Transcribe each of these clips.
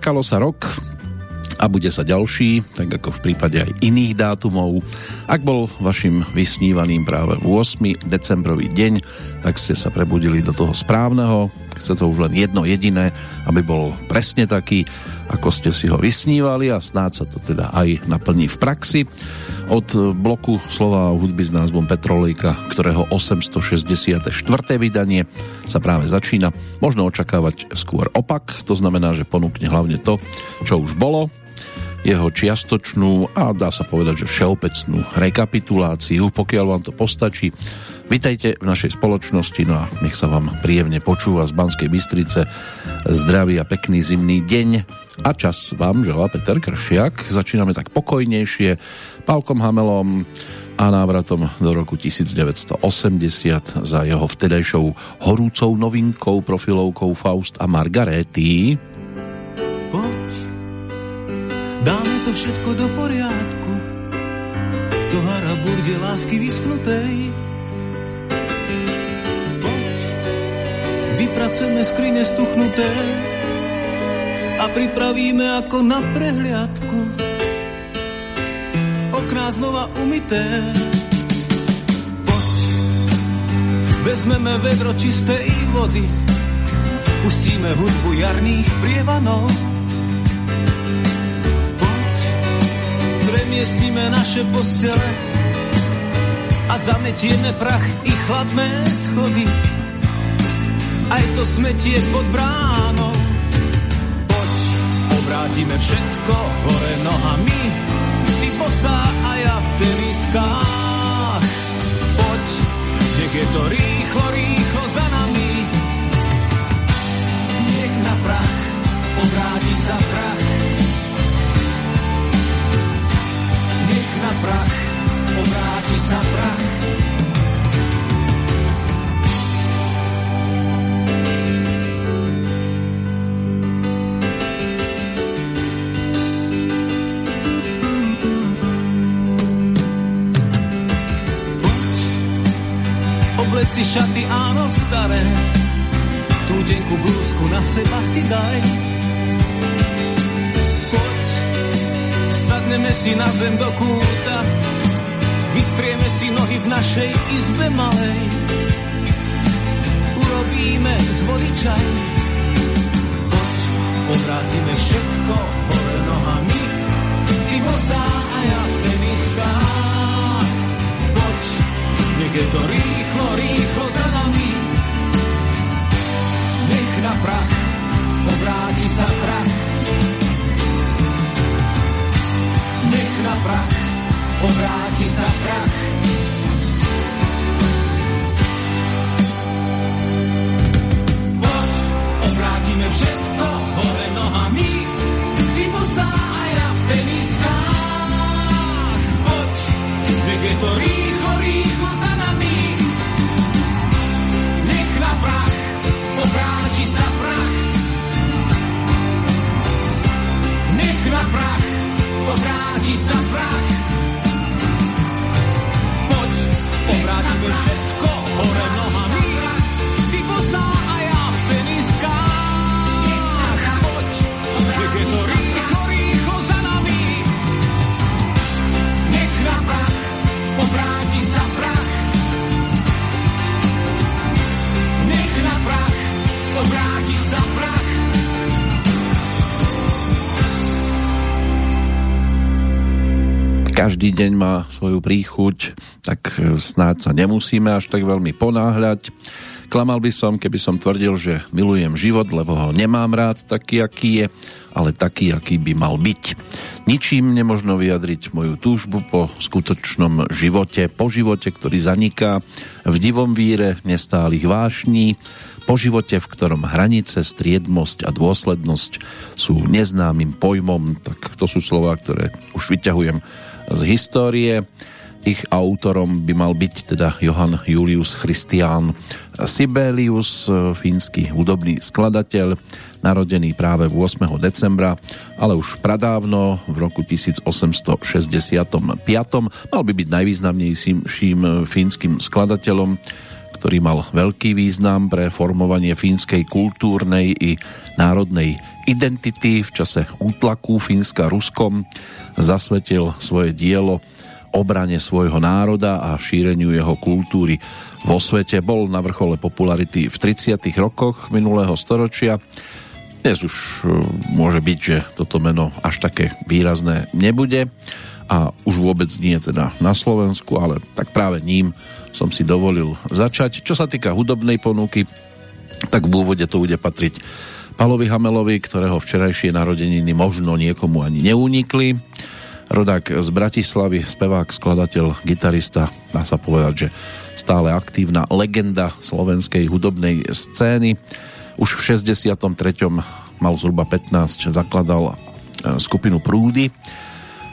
Čakalo sa rok, a bude sa ďalší, tak ako v prípade aj iných dátumov. Ak bol vašim vysnívaným práve 8. decembrový deň, tak ste sa prebudili do toho správneho. Chce to už len jedno jediné, aby bol presne taký, ako ste si ho vysnívali a snáď sa to teda aj naplní v praxi. Od bloku slova hudby s názvom Petrolejka, ktorého 864. vydanie sa práve začína, možno očakávať skôr opak, to znamená, že ponúkne hlavne to, čo už bolo, jeho čiastočnú a dá sa povedať, že všeobecnú rekapituláciu, pokiaľ vám to postačí. Vitajte v našej spoločnosti, no a nech sa vám príjemne počúva z Banskej Bystrice. Zdraví a pekný zimný deň a čas vám želá Peter Kršiak. Začíname tak pokojnejšie, Pálkom Hamelom a návratom do roku 1980 za jeho vtedajšou horúcou novinkou profilovkou Faust a Margarety. Dáme to všetko do poriadku, do hara burde lásky vyschnutej. Vypracujeme skrine stuchnuté a pripravíme ako na prehliadku. Okná znova umité. Poď, vezmeme vedro čistej vody, pustíme hudbu jarných prievanov. Premiestnime naše postele a zametieme prach i chladné schody. Aj to smetie pod bránou. Poď, obrátime všetko hore nohami, ty bosá a ja v teniskách. Poď, nech je to rýchlo, rýchlo za nami. Nech na prach obráti sa prach na prach, obráti sa prach. Si šaty, áno, staré, tú denku blúzku na seba si daj. Sadneme si na zem do kúta, vystrieme si nohy v našej izbe malej. Urobíme z vody čaj, poď, obrátime všetko hore nohami, ty bosá a ja. Poď, nech je to rýchlo, rýchlo za nami, nech na prach obráti sa prach. Na prach, obráti sa prach. Poď, obrátime všetko deň má svoju príchuť, tak snáď sa nemusíme až tak veľmi ponáhľať. Klamal by som, keby som tvrdil, že milujem život, lebo ho nemám rád taký, aký je, ale taký, aký by mal byť. Ničím nemožno vyjadriť moju túžbu po skutočnom živote, po živote, ktorý zaniká v divom víre nestálych vášní, po živote, v ktorom hranice, striedmosť a dôslednosť sú neznámym pojmom, tak to sú slova, ktoré už vyťahujem z histórie. Ich autorom by mal byť teda Johann Julius Christian Sibelius, fínsky hudobný skladateľ, narodený práve 8. decembra, ale už pradávno v roku 1865. Mal by byť najvýznamnejším fínskym skladateľom, ktorý mal veľký význam pre formovanie fínskej kultúrnej i národnej identity v čase útlaku Fínska Ruskom, zasvetil svoje dielo obrane svojho národa a šíreniu jeho kultúry vo svete. Bol na vrchole popularity v 30. rokoch minulého storočia. Dnes už e, môže byť, že toto meno až také výrazné nebude a už vôbec nie teda na Slovensku, ale tak práve ním som si dovolil začať. Čo sa týka hudobnej ponuky, tak v úvode to bude patriť Palovi Hamelovi, ktorého včerajšie narodeniny možno niekomu ani neunikli. Rodák z Bratislavy, spevák, skladateľ, gitarista, dá sa povedať, že stále aktívna legenda slovenskej hudobnej scény. Už v 63. mal zhruba 15, zakladal e, skupinu Prúdy,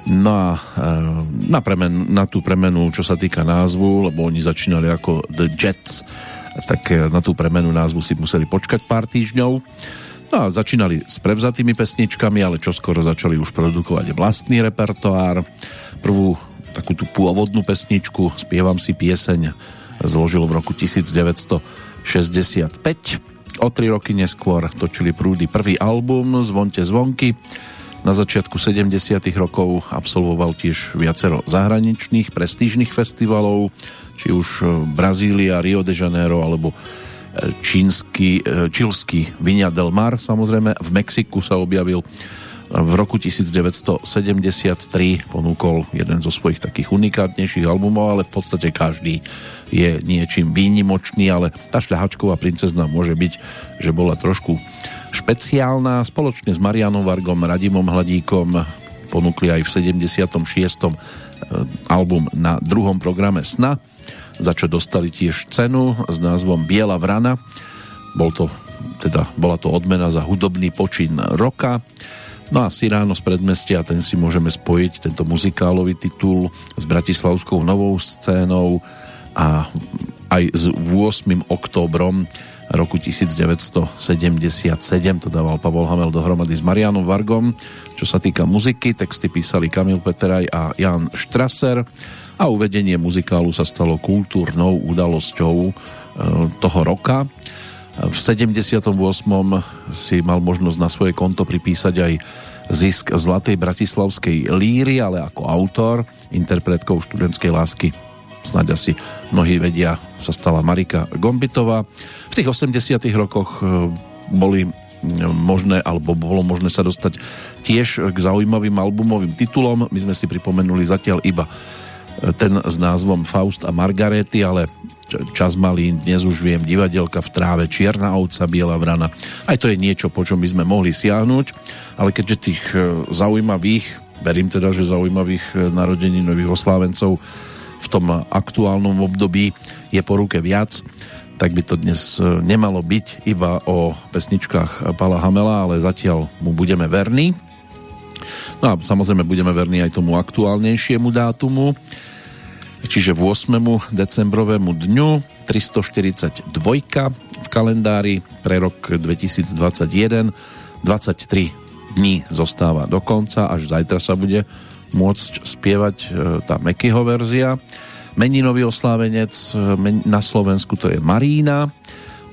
No a e, na, premen, na tú premenu, čo sa týka názvu, lebo oni začínali ako The Jets, tak e, na tú premenu názvu si museli počkať pár týždňov. No a začínali s prevzatými pesničkami, ale čoskoro začali už produkovať vlastný repertoár. Prvú takú tú pôvodnú pesničku Spievam si pieseň zložil v roku 1965. O tri roky neskôr točili prúdy prvý album Zvonte zvonky na začiatku 70. rokov absolvoval tiež viacero zahraničných prestížnych festivalov, či už Brazília, Rio de Janeiro alebo čínsky, e, čilský Viña del Mar, samozrejme v Mexiku sa objavil v roku 1973 ponúkol jeden zo svojich takých unikátnejších albumov, ale v podstate každý je niečím výnimočný, ale tá šľahačková princezna môže byť, že bola trošku špeciálna. Spoločne s Marianom Vargom, Radimom Hladíkom ponúkli aj v 76. Eh, album na druhom programe Sna, za čo dostali tiež cenu s názvom Biela vrana. Bol to, teda, bola to odmena za hudobný počin roka. No a Siráno z predmestia, ten si môžeme spojiť, tento muzikálový titul s Bratislavskou novou scénou a aj s 8. októbrom roku 1977 to dával Pavol Hamel dohromady s Marianom Vargom. Čo sa týka muziky, texty písali Kamil Peteraj a Jan Štraser a uvedenie muzikálu sa stalo kultúrnou udalosťou e, toho roka. V 78. si mal možnosť na svoje konto pripísať aj zisk Zlatej bratislavskej líry, ale ako autor, interpretkou študentskej lásky snáď asi mnohí vedia, sa stala Marika Gombitová. V tých 80 rokoch e, boli možné, alebo bolo možné sa dostať tiež k zaujímavým albumovým titulom. My sme si pripomenuli zatiaľ iba ten s názvom Faust a Margarety, ale čas malý, dnes už viem, divadelka v tráve, Čierna ovca, Biela vrana. Aj to je niečo, po čom by sme mohli siahnuť, ale keďže tých e, zaujímavých, verím teda, že zaujímavých narodení nových oslávencov v tom aktuálnom období je po ruke viac, tak by to dnes e, nemalo byť iba o pesničkách Pala Hamela, ale zatiaľ mu budeme verní. No a samozrejme budeme verní aj tomu aktuálnejšiemu dátumu, čiže 8. decembrovému dňu 342 v kalendári pre rok 2021 23 dní zostáva do konca, až zajtra sa bude môcť spievať e, tá Mekyho verzia. Meninový oslávenec e, na Slovensku to je Marína,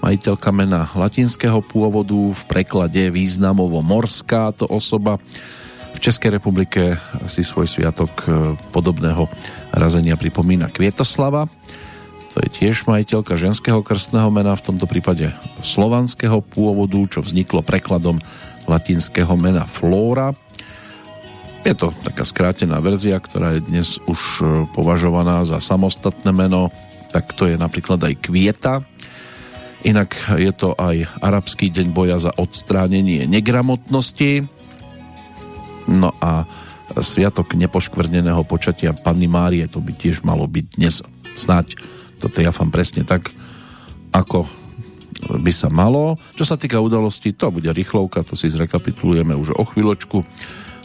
majiteľka mena latinského pôvodu, v preklade významovo morská to osoba. V Českej republike si svoj sviatok e, podobného razenia pripomína Kvietoslava. To je tiež majiteľka ženského krstného mena, v tomto prípade slovanského pôvodu, čo vzniklo prekladom latinského mena Flóra. Je to taká skrátená verzia, ktorá je dnes už e, považovaná za samostatné meno, tak to je napríklad aj Kvieta. Inak je to aj arabský deň boja za odstránenie negramotnosti. No a sviatok nepoškvrneného počatia Panny Márie, to by tiež malo byť dnes snáď to triafam presne tak, ako by sa malo. Čo sa týka udalosti, to bude rýchlovka, to si zrekapitulujeme už o chvíľočku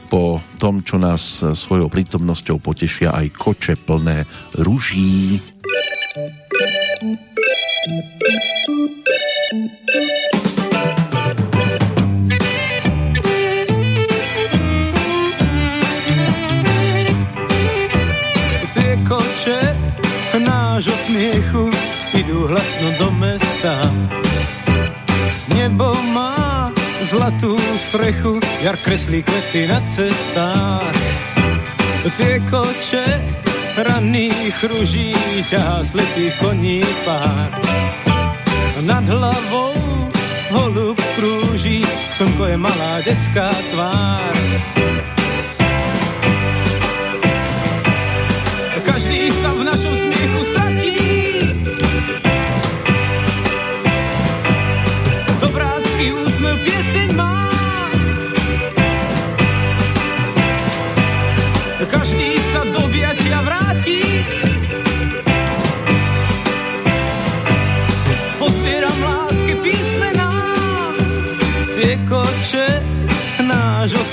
po tom, čo nás svojou prítomnosťou potešia aj koče plné ruží. Tie koče nášho smiechu idú hlasno do mesta. Nebo má zlatú strechu, jar kreslí kvety na cestách. Tie koče ranných ruží ťahá slepých koní pár. Nad hlavou holub krúži, slnko je malá detská tvár. Každý sa v našom smiechu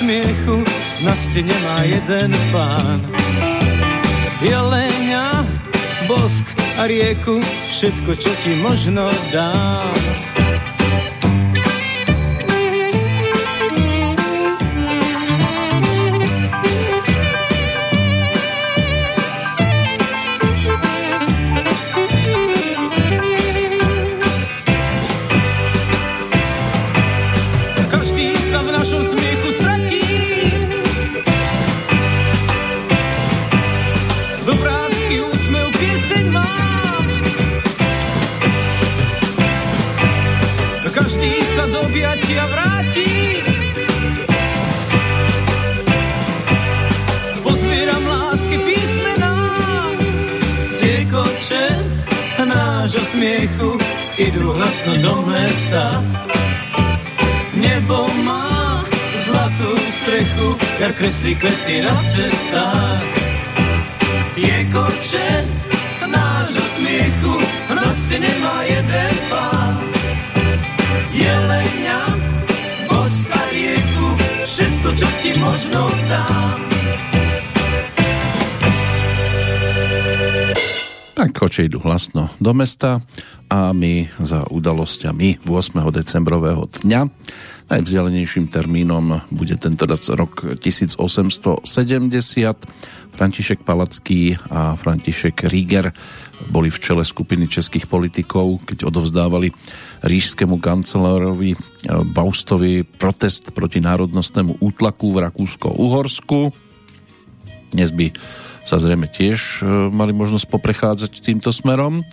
smiechu na stene má jeden pán. Jelenia, bosk a rieku, všetko, čo ti možno dám. Kreslí kvety na cestách. Je koče nášho smiechu, na stene má jeden pán. Jelenia, bosk a rieku, všetko, čo ti možno dám. Tak koče idú hlasno do mesta a my za udalosťami 8. decembrového dňa najvzdialenejším termínom bude tento rok 1870. František Palacký a František Rieger boli v čele skupiny českých politikov, keď odovzdávali rížskému kancelárovi Baustovi protest proti národnostnému útlaku v Rakúsko-Uhorsku. Dnes by sa zrejme tiež mali možnosť poprechádzať týmto smerom.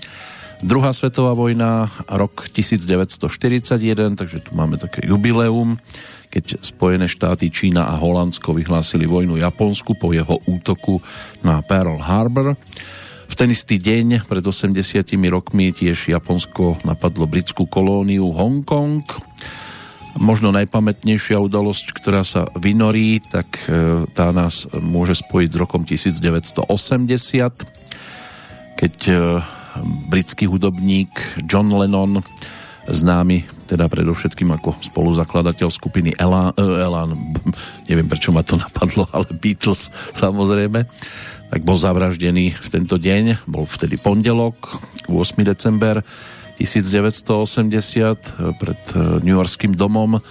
Druhá svetová vojna, rok 1941, takže tu máme také jubileum, keď Spojené štáty, Čína a Holandsko vyhlásili vojnu Japonsku po jeho útoku na Pearl Harbor. V ten istý deň, pred 80 rokmi, tiež Japonsko napadlo britskú kolóniu Hongkong. Možno najpamätnejšia udalosť, ktorá sa vynorí, tak tá nás môže spojiť s rokom 1980, keď britský hudobník John Lennon, známy teda predovšetkým ako spoluzakladateľ skupiny Elan, uh, Elan neviem prečo ma to napadlo, ale Beatles samozrejme, tak bol zavraždený v tento deň, bol vtedy pondelok, 8. december 1980 pred New Yorkským domom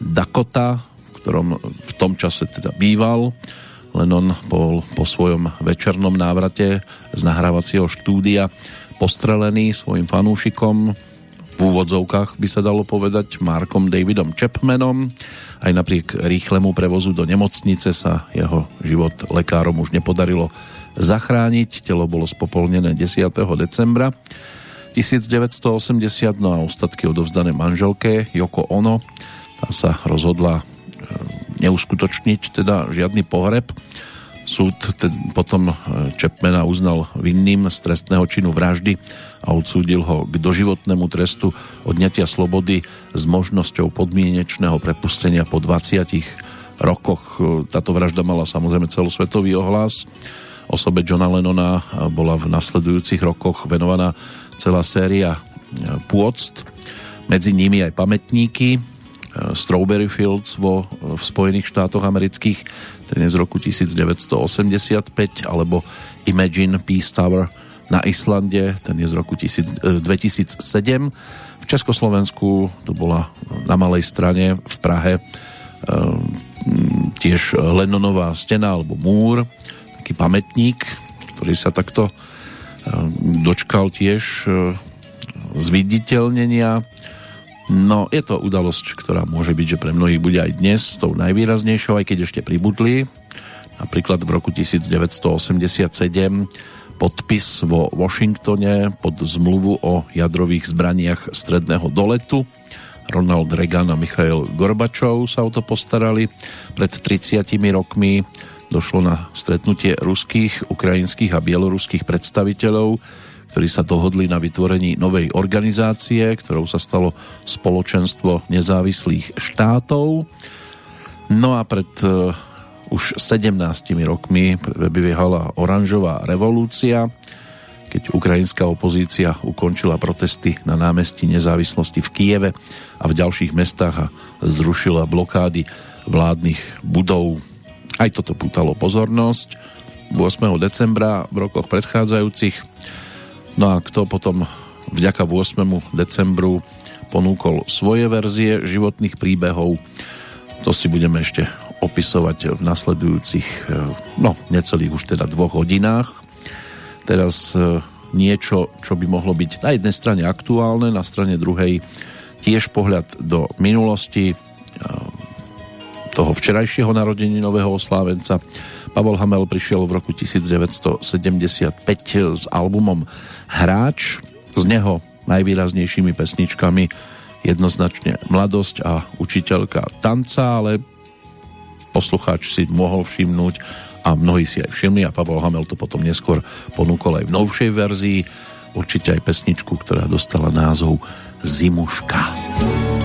Dakota, v ktorom v tom čase teda býval. Lennon bol po svojom večernom návrate z nahrávacieho štúdia postrelený svojim fanúšikom v úvodzovkách by sa dalo povedať Markom Davidom Chapmanom. Aj napriek rýchlemu prevozu do nemocnice sa jeho život lekárom už nepodarilo zachrániť. Telo bolo spopolnené 10. decembra 1980, no a ostatky odovzdané manželke Joko Ono. Tá sa rozhodla neuskutočniť teda žiadny pohreb. Súd potom Čepmena uznal vinným z trestného činu vraždy a odsúdil ho k doživotnému trestu odňatia slobody s možnosťou podmienečného prepustenia po 20 rokoch. Táto vražda mala samozrejme celosvetový ohlas. Osobe Johna Lennona bola v nasledujúcich rokoch venovaná celá séria pôct, medzi nimi aj pamätníky, Strawberry Fields vo, v Spojených štátoch amerických, ten je z roku 1985, alebo Imagine Peace Tower na Islande, ten je z roku 1000, 2007. V Československu to bola na malej strane v Prahe tiež Lennonová stena alebo múr, taký pamätník, ktorý sa takto dočkal tiež zviditeľnenia. No, je to udalosť, ktorá môže byť, že pre mnohých bude aj dnes tou najvýraznejšou, aj keď ešte pribudli. Napríklad v roku 1987 podpis vo Washingtone pod zmluvu o jadrových zbraniach stredného doletu. Ronald Reagan a Michail Gorbačov sa o to postarali. Pred 30 rokmi došlo na stretnutie ruských, ukrajinských a bieloruských predstaviteľov, ktorí sa dohodli na vytvorení novej organizácie, ktorou sa stalo Spoločenstvo nezávislých štátov. No a pred už 17 rokmi prebiehala oranžová revolúcia, keď ukrajinská opozícia ukončila protesty na námestí nezávislosti v Kieve a v ďalších mestách a zrušila blokády vládnych budov. Aj toto pútalo pozornosť 8. decembra v rokoch predchádzajúcich. No a kto potom vďaka 8. decembru ponúkol svoje verzie životných príbehov, to si budeme ešte opisovať v nasledujúcich, e, no, necelých už teda dvoch hodinách. Teraz e, niečo, čo by mohlo byť na jednej strane aktuálne, na strane druhej tiež pohľad do minulosti e, toho včerajšieho narodení nového oslávenca. Pavol Hamel prišiel v roku 1975 s albumom Hráč, z neho najvýraznejšími pesničkami jednoznačne Mladosť a učiteľka tanca, ale poslucháč si mohol všimnúť a mnohí si aj všimli a Pavel Hamel to potom neskôr ponúkol aj v novšej verzii, určite aj pesničku, ktorá dostala názov Zimuška. Zimuška.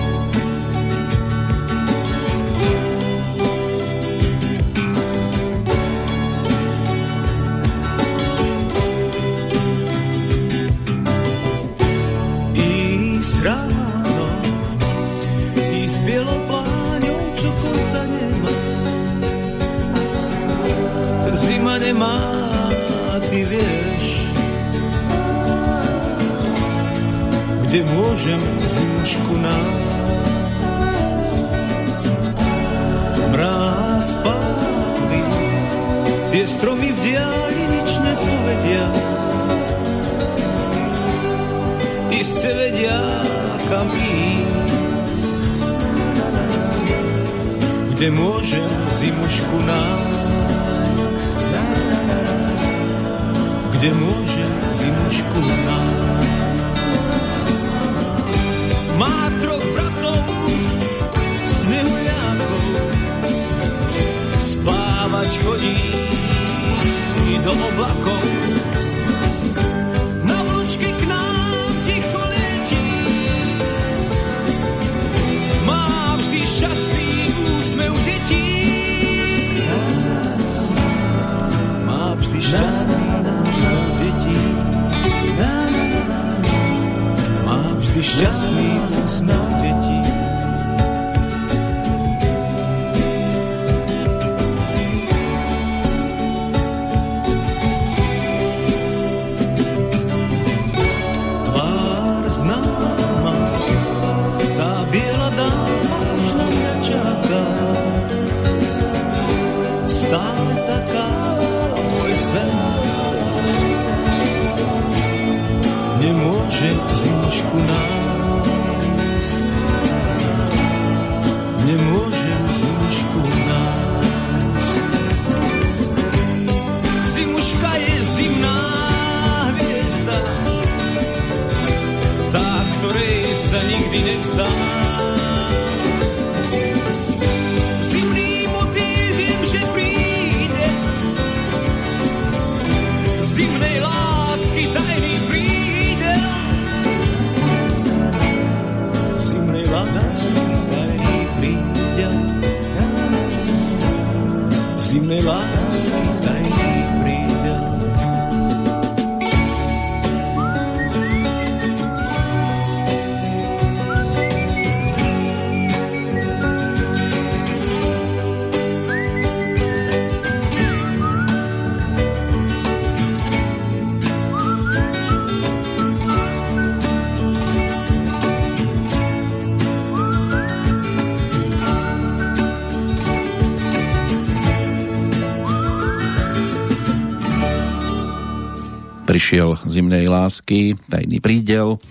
Prišiel zimnej lásky, tajný prídel.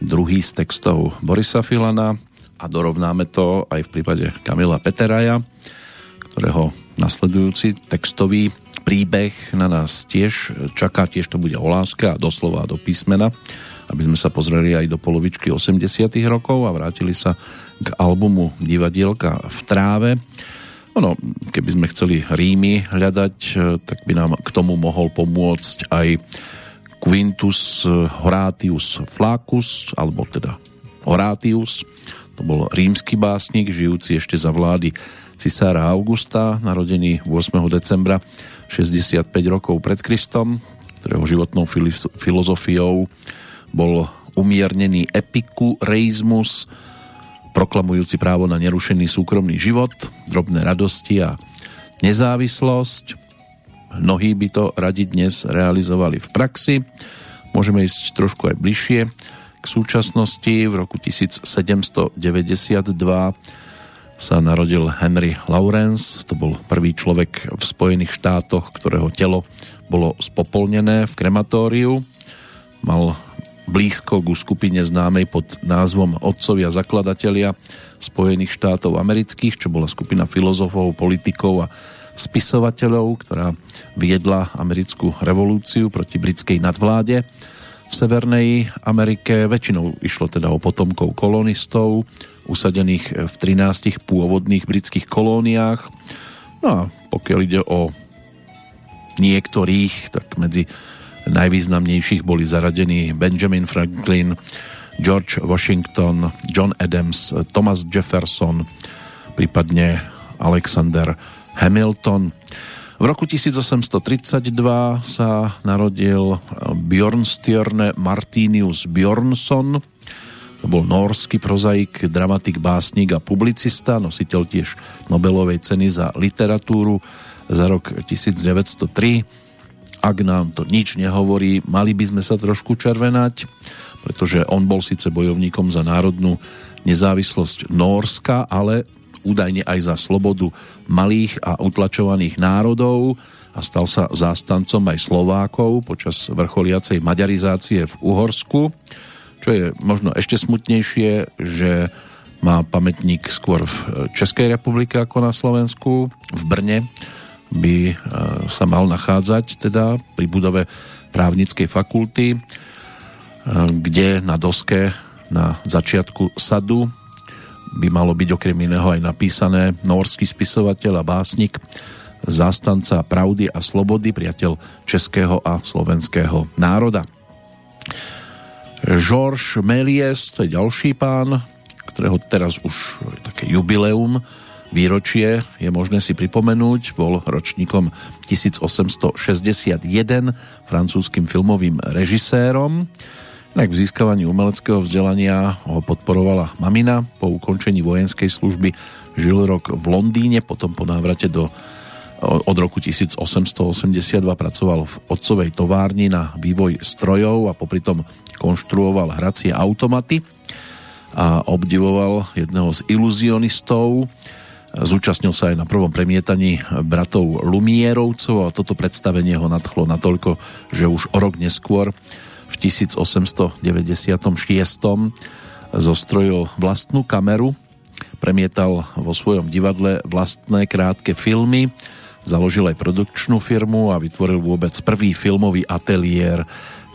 druhý z textov Borisa Filana a dorovnáme to aj v prípade Kamila Peteraja, ktorého nasledujúci textový príbeh na nás tiež čaká, tiež to bude o láske a doslova do písmena, aby sme sa pozreli aj do polovičky 80 rokov a vrátili sa k albumu Divadielka v tráve. Ono, keby sme chceli rímy hľadať, tak by nám k tomu mohol pomôcť aj Quintus Horatius Flaccus, alebo teda Horatius, to bol rímsky básnik, žijúci ešte za vlády cisára Augusta, narodený 8. decembra 65 rokov pred Kristom, ktorého životnou filozofiou bol umiernený epikureizmus, proklamujúci právo na nerušený súkromný život, drobné radosti a nezávislosť. Mnohí by to radi dnes realizovali v praxi. Môžeme ísť trošku aj bližšie k súčasnosti. V roku 1792 sa narodil Henry Lawrence. To bol prvý človek v Spojených štátoch, ktorého telo bolo spopolnené v krematóriu. Mal blízko ku skupine známej pod názvom Otcovia zakladatelia Spojených štátov amerických, čo bola skupina filozofov, politikov a spisovateľov, ktorá viedla americkú revolúciu proti britskej nadvláde v Severnej Amerike. Väčšinou išlo teda o potomkov kolonistov, usadených v 13 pôvodných britských kolóniách. No a pokiaľ ide o niektorých, tak medzi najvýznamnejších boli zaradení Benjamin Franklin, George Washington, John Adams, Thomas Jefferson, prípadne Alexander Hamilton. V roku 1832 sa narodil Bjornstjerne Martinius Bjornsson, to bol norský prozaik, dramatik, básnik a publicista, nositeľ tiež Nobelovej ceny za literatúru za rok 1903. Ak nám to nič nehovorí, mali by sme sa trošku červenať, pretože on bol síce bojovníkom za národnú nezávislosť Norska, ale údajne aj za slobodu malých a utlačovaných národov a stal sa zástancom aj Slovákov počas vrcholiacej maďarizácie v Uhorsku. Čo je možno ešte smutnejšie, že má pamätník skôr v Českej republike ako na Slovensku. V Brne by e, sa mal nachádzať teda pri budove právnickej fakulty, e, kde na doske na začiatku sadu by malo byť okrem iného aj napísané norský spisovateľ a básnik, zástanca pravdy a slobody, priateľ českého a slovenského národa. Georges Méliès, to je ďalší pán, ktorého teraz už je také jubileum, výročie je možné si pripomenúť, bol ročníkom 1861, francúzským filmovým režisérom. Tak v získavaní umeleckého vzdelania ho podporovala mamina. Po ukončení vojenskej služby žil rok v Londýne, potom po návrate do od roku 1882 pracoval v otcovej továrni na vývoj strojov a popri tom konštruoval hracie automaty a obdivoval jedného z iluzionistov. Zúčastnil sa aj na prvom premietaní bratov Lumierovcov a toto predstavenie ho nadchlo natoľko, že už o rok neskôr v 1896 zostrojil vlastnú kameru, premietal vo svojom divadle vlastné krátke filmy, založil aj produkčnú firmu a vytvoril vôbec prvý filmový ateliér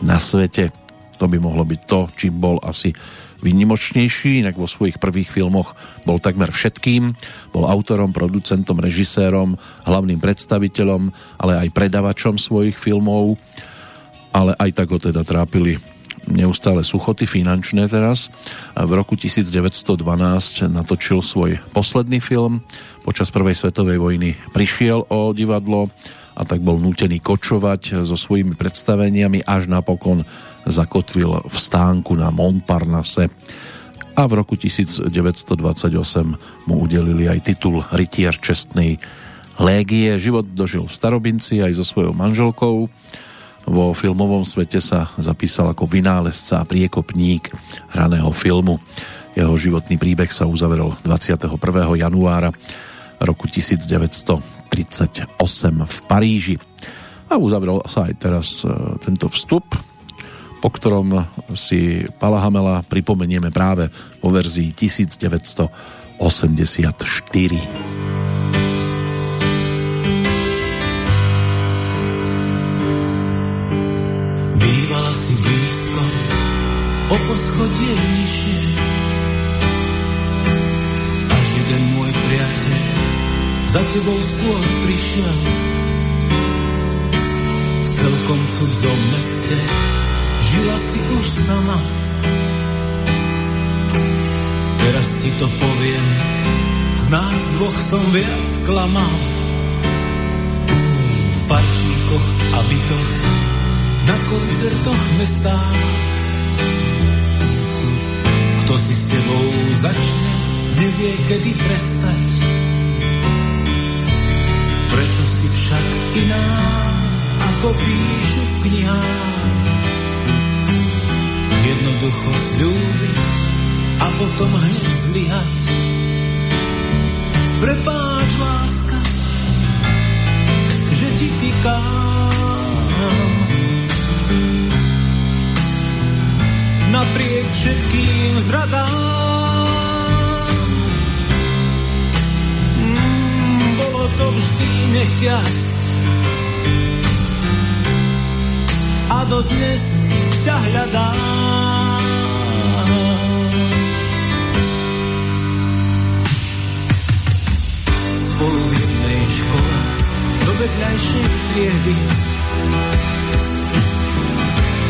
na svete. To by mohlo byť to, čím bol asi vynimočnejší, inak vo svojich prvých filmoch bol takmer všetkým. Bol autorom, producentom, režisérom, hlavným predstaviteľom, ale aj predavačom svojich filmov ale aj tak ho teda trápili neustále suchoty finančné teraz. V roku 1912 natočil svoj posledný film. Počas prvej svetovej vojny prišiel o divadlo a tak bol nútený kočovať so svojimi predstaveniami až napokon zakotvil v stánku na Montparnasse a v roku 1928 mu udelili aj titul Rytier čestnej légie. Život dožil v Starobinci aj so svojou manželkou vo filmovom svete sa zapísal ako vynálezca a priekopník hraného filmu. Jeho životný príbeh sa uzavrel 21. januára roku 1938 v Paríži. A uzavrel sa aj teraz e, tento vstup po ktorom si Pala Hamela pripomenieme práve vo verzii 1984. si blízko, o poschodie nižšie. Až jeden môj priateľ za tebou skôr prišiel. V celkom cudzom meste žila si už sama. Teraz ti to poviem, z nás dvoch som viac klamal. V parčíkoch a bytoch, na koncertoch mestách. Kto si s tebou začne, nevie kedy prestať. Prečo si však iná, ako píšu v knihách? Jednoducho slúbiť a potom hneď zlyhať. Prepáč, láska, že ti týkám. Napriek všetkým zradám. Mm, bolo to vždy nechťať. A dodnes ťa hľadám. Spolu v jednej škole do vedľajšej triedy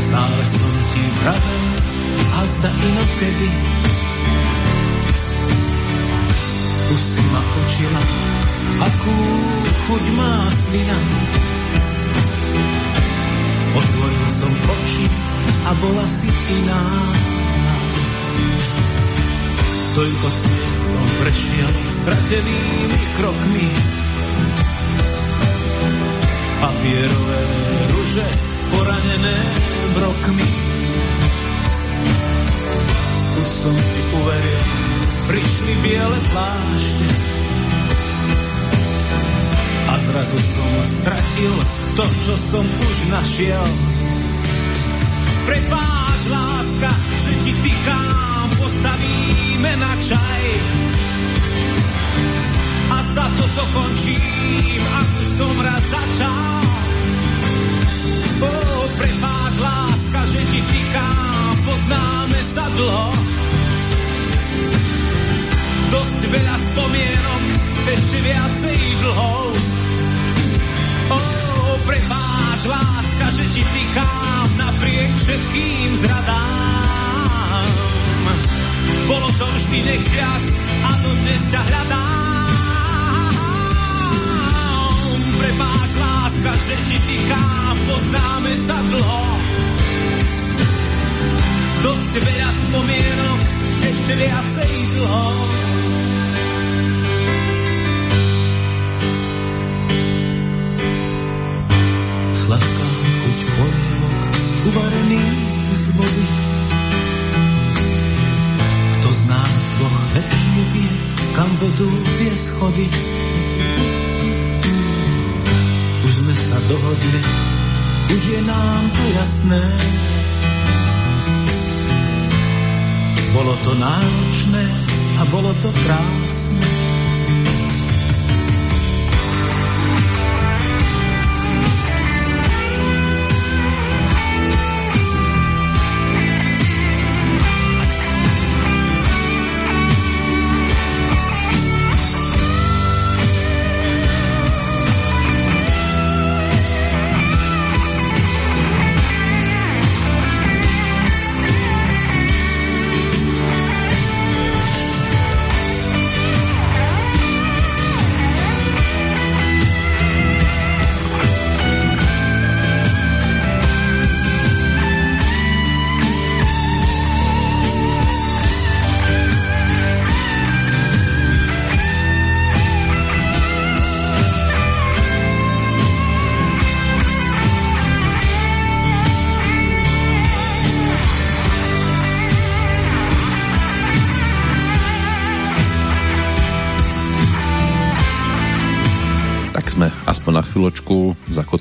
stále som ti vravel a zda inokedy tu si ma učila akú chuť má slina otvoril som oči a bola si iná. Toľko ciest som prešiel stratenými krokmi. Papierové ruže poranené brokmi. Som ti uveril, prišli biele plášte. A zrazu som stratil to, čo som už našiel Prepáč, láska, že ti týkám, postavíme na čaj. A zda toto končím, ako som raz začal. Ó, prepáč, láska, že ti týkám, poznáme sa dlho. Dosť veľa spomienok, ešte viacej dlhov. Ó, prepáč, láska, že ti týkám napriek všetkým zradám. Bolo to vždy nechťac a to dnes ťa hľadám. Prepáč, láska, že ti týkám, poznáme sa dlho. Dosť veľa spomienok, ešte viacej dlho. Uvarených z vody. Kto z nás dvoch lepšie vie, kam vedú tie schody? Už sme sa dohodli, už je nám to jasné. Bolo to náročné a bolo to krásne.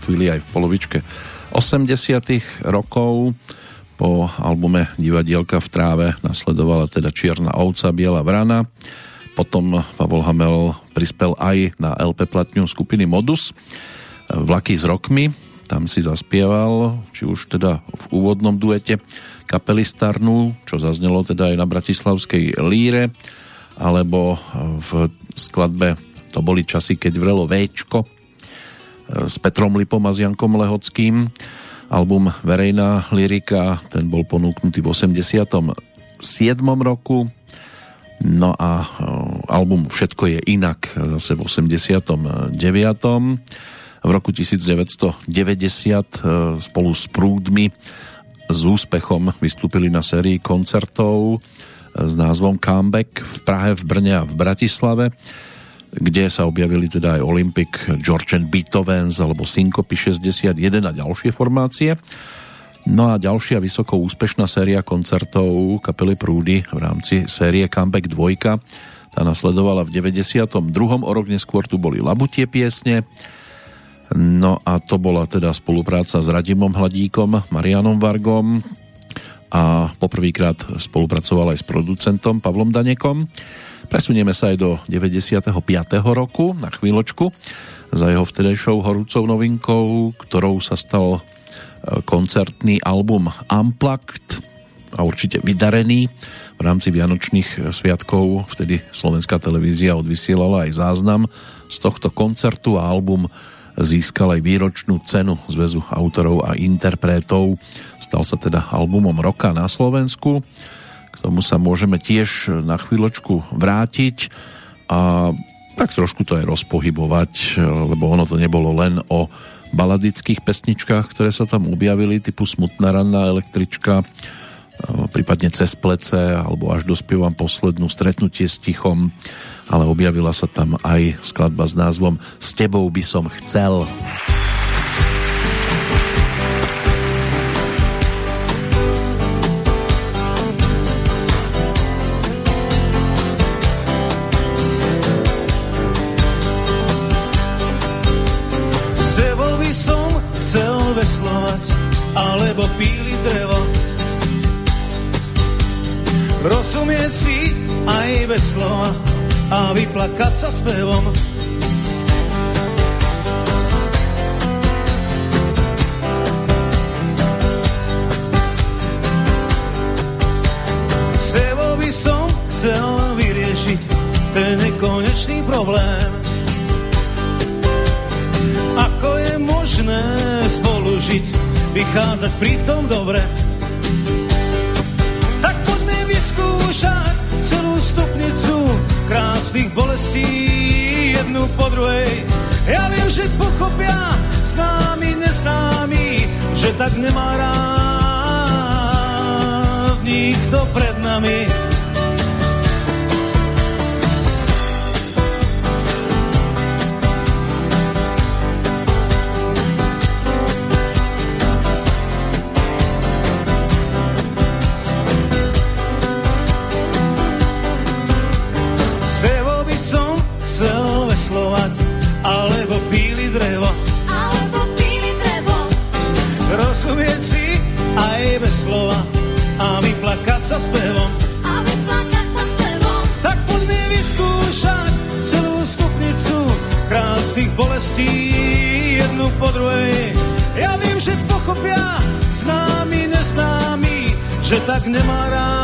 Zakotvili aj v polovičke 80 rokov. Po albume Divadielka v tráve nasledovala teda Čierna ovca, Biela vrana. Potom Pavol Hamel prispel aj na LP platňu skupiny Modus Vlaky s rokmi. Tam si zaspieval, či už teda v úvodnom duete kapely Starnu, čo zaznelo teda aj na Bratislavskej líre, alebo v skladbe To boli časy, keď vrelo Véčko s Petrom Lipom a s Jankom Lehockým. Album Verejná lyrika, ten bol ponúknutý v 87. roku. No a e, album Všetko je inak zase v 89. V roku 1990 e, spolu s Prúdmi s úspechom vystúpili na sérii koncertov e, s názvom Comeback v Prahe, v Brne a v Bratislave kde sa objavili teda aj Olympic, George and Beethoven's alebo Syncopy 61 a ďalšie formácie. No a ďalšia vysoko úspešná séria koncertov kapely Prúdy v rámci série Comeback 2 tá nasledovala v 92. O rok neskôr tu boli Labutie piesne, No a to bola teda spolupráca s Radimom Hladíkom, Marianom Vargom a poprvýkrát spolupracoval aj s producentom Pavlom Danekom. Presunieme sa aj do 95. roku na chvíľočku za jeho vtedejšou horúcou novinkou, ktorou sa stal e, koncertný album Unplugged a určite vydarený. V rámci Vianočných sviatkov vtedy slovenská televízia odvysielala aj záznam z tohto koncertu a album získal aj výročnú cenu Zväzu autorov a interpretov. Stal sa teda albumom roka na Slovensku tomu sa môžeme tiež na chvíľočku vrátiť a tak trošku to aj rozpohybovať, lebo ono to nebolo len o baladických pesničkách, ktoré sa tam objavili, typu Smutná ranná električka, prípadne Cez plece, alebo až dospievam poslednú Stretnutie s tichom, ale objavila sa tam aj skladba s názvom S tebou by som chcel. alebo bez slova a vyplakať sa spevom. Sebou by som chcel vyriešiť ten nekonečný problém. Ako je možné spolu žiť vychádzať pritom dobre. Tak stupnicu krásnych bolestí jednu po druhej. Ja viem, že pochopia známi, neznámi, že tak nemá rád nikto pred nami. Slova a vyplakať sa spevom. A vyplakať sa spevom. Tak poďme vyskúšať celú stupnicu krásnych bolestí jednu po druhej. Ja viem, že pochopia známi, neznámi, že tak nemá rád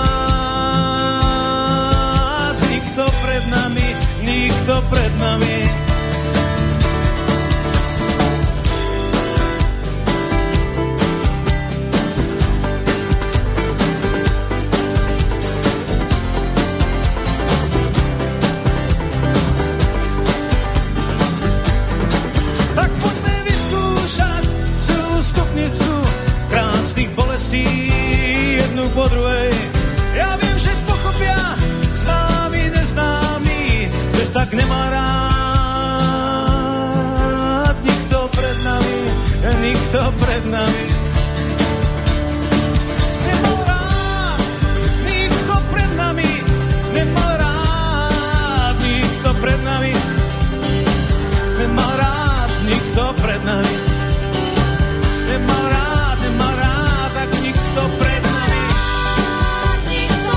nikto pred nami, nikto pred nami. nemá rád nikto pred nami. Nemá rád, nemá rád, tak nikto pred nami. Nikto.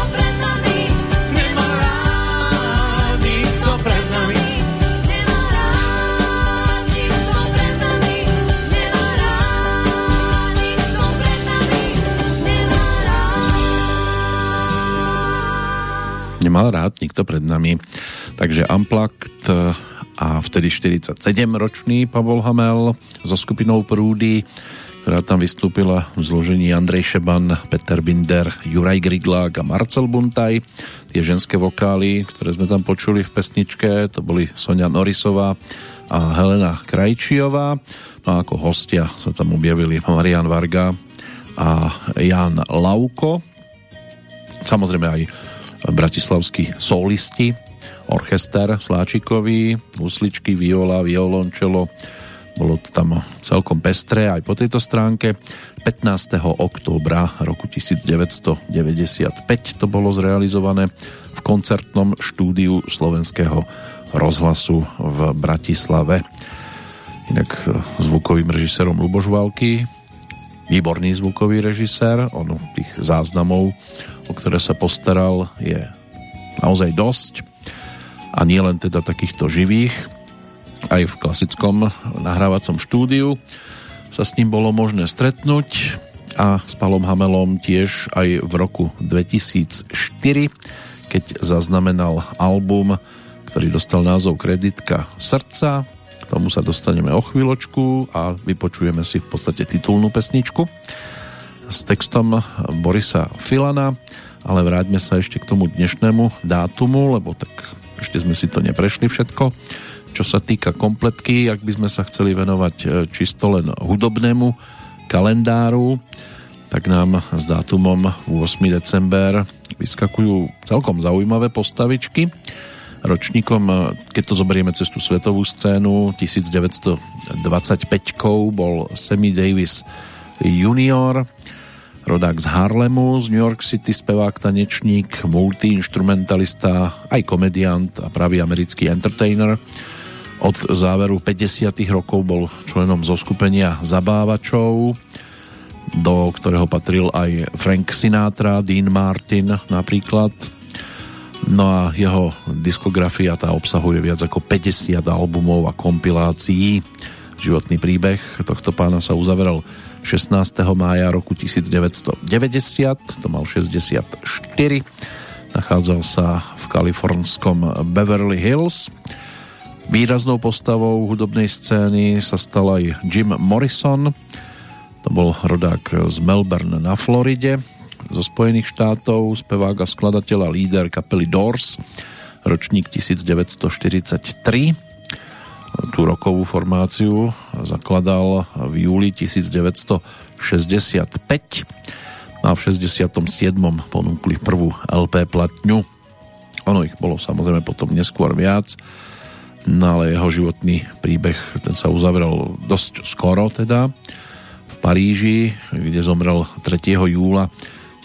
Nemá rád, nikto pred nami. Nemá rád, nikto rád nikto pred nami. Takže Amplakt a vtedy 47-ročný Pavol Hamel so skupinou Prúdy, ktorá tam vystúpila v zložení Andrej Šeban, Peter Binder, Juraj Griglák a Marcel Buntaj. Tie ženské vokály, ktoré sme tam počuli v pesničke, to boli Sonia Norisová a Helena Krajčiová. No a ako hostia sa tam objavili Marian Varga a Jan Lauko. Samozrejme aj bratislavskí solisti, orchester Sláčikový, husličky, viola, violončelo. Bolo to tam celkom pestré aj po tejto stránke. 15. októbra roku 1995 to bolo zrealizované v koncertnom štúdiu slovenského rozhlasu v Bratislave. Inak e, zvukovým režisérom Luboš Války, výborný zvukový režisér, on tých záznamov, o ktoré sa postaral, je naozaj dosť a nie len teda takýchto živých, aj v klasickom nahrávacom štúdiu sa s ním bolo možné stretnúť a s Palom Hamelom tiež aj v roku 2004, keď zaznamenal album, ktorý dostal názov Kreditka srdca. K tomu sa dostaneme o chvíľočku a vypočujeme si v podstate titulnú pesničku s textom Borisa Filana, ale vráťme sa ešte k tomu dnešnému dátumu, lebo tak ešte sme si to neprešli všetko. Čo sa týka kompletky, ak by sme sa chceli venovať e, čisto len hudobnému kalendáru, tak nám s dátumom 8. december vyskakujú celkom zaujímavé postavičky. Ročníkom, e, keď to zoberieme cez tú svetovú scénu, 1925 bol Sammy Davis junior, rodák z Harlemu, z New York City, spevák, tanečník, multiinstrumentalista, aj komediant a pravý americký entertainer. Od záveru 50. rokov bol členom zoskupenia Zabávačov, do ktorého patril aj Frank Sinatra, Dean Martin napríklad. No a jeho diskografia tá obsahuje viac ako 50 albumov a kompilácií. Životný príbeh tohto pána sa uzaveral 16. mája roku 1990, to mal 64. Nachádzal sa v kalifornskom Beverly Hills. Výraznou postavou hudobnej scény sa stal aj Jim Morrison. To bol rodák z Melbourne na Floride zo Spojených štátov, spevák a skladateľ a líder kapely Doors, ročník 1943 tú rokovú formáciu zakladal v júli 1965 no a v 67. ponúkli prvú LP platňu. Ono ich bolo samozrejme potom neskôr viac, no ale jeho životný príbeh ten sa uzavrel dosť skoro teda v Paríži, kde zomrel 3. júla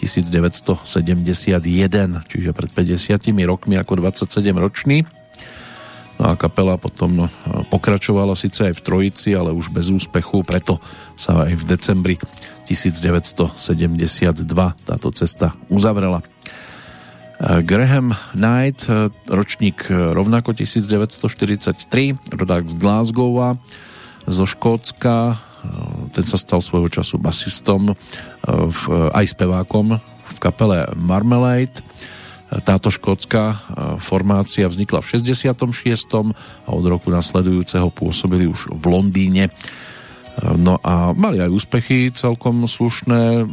1971, čiže pred 50 rokmi ako 27 ročný No a kapela potom no, pokračovala síce aj v Trojici, ale už bez úspechu, preto sa aj v decembri 1972 táto cesta uzavrela. Graham Knight, ročník rovnako 1943, rodák z Glasgowa, zo Škótska, ten sa stal svojho času basistom, v, aj spevákom v kapele Marmalade táto škótska e, formácia vznikla v 66. a od roku nasledujúceho pôsobili už v Londýne. E, no a mali aj úspechy celkom slušné.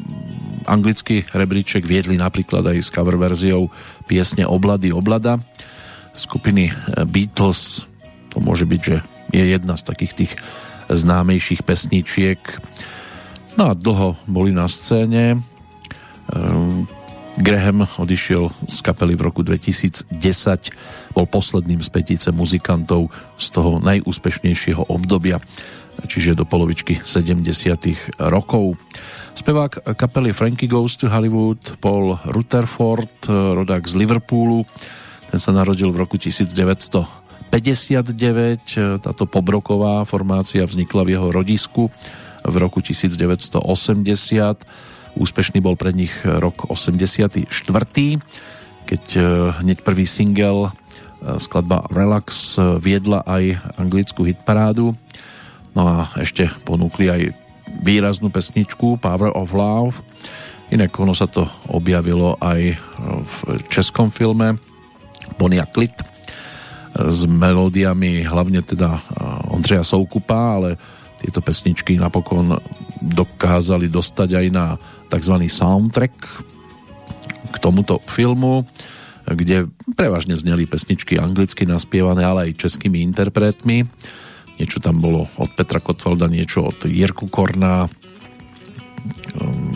Anglický rebríček viedli napríklad aj s cover verziou piesne Oblady oblada skupiny e, Beatles. To môže byť, že je jedna z takých tých známejších pesničiek. No a dlho boli na scéne Graham odišiel z kapely v roku 2010, bol posledným z petice muzikantov z toho najúspešnejšieho obdobia, čiže do polovičky 70 rokov. Spevák kapely Frankie Goes to Hollywood, Paul Rutherford, rodák z Liverpoolu, ten sa narodil v roku 1959, táto pobroková formácia vznikla v jeho rodisku v roku 1980 Úspešný bol pre nich rok 84. keď e, hneď prvý single e, skladba Relax e, viedla aj anglickú hitparádu. No a ešte ponúkli aj výraznú pesničku Power of Love. Inak ono sa to objavilo aj v českom filme Monia Klit s melódiami hlavne teda Ondřeja Soukupa, ale tieto pesničky napokon dokázali dostať aj na tzv. soundtrack k tomuto filmu, kde prevažne zneli pesničky anglicky naspievané, ale aj českými interpretmi. Niečo tam bolo od Petra Kotvalda, niečo od Jirku Korna,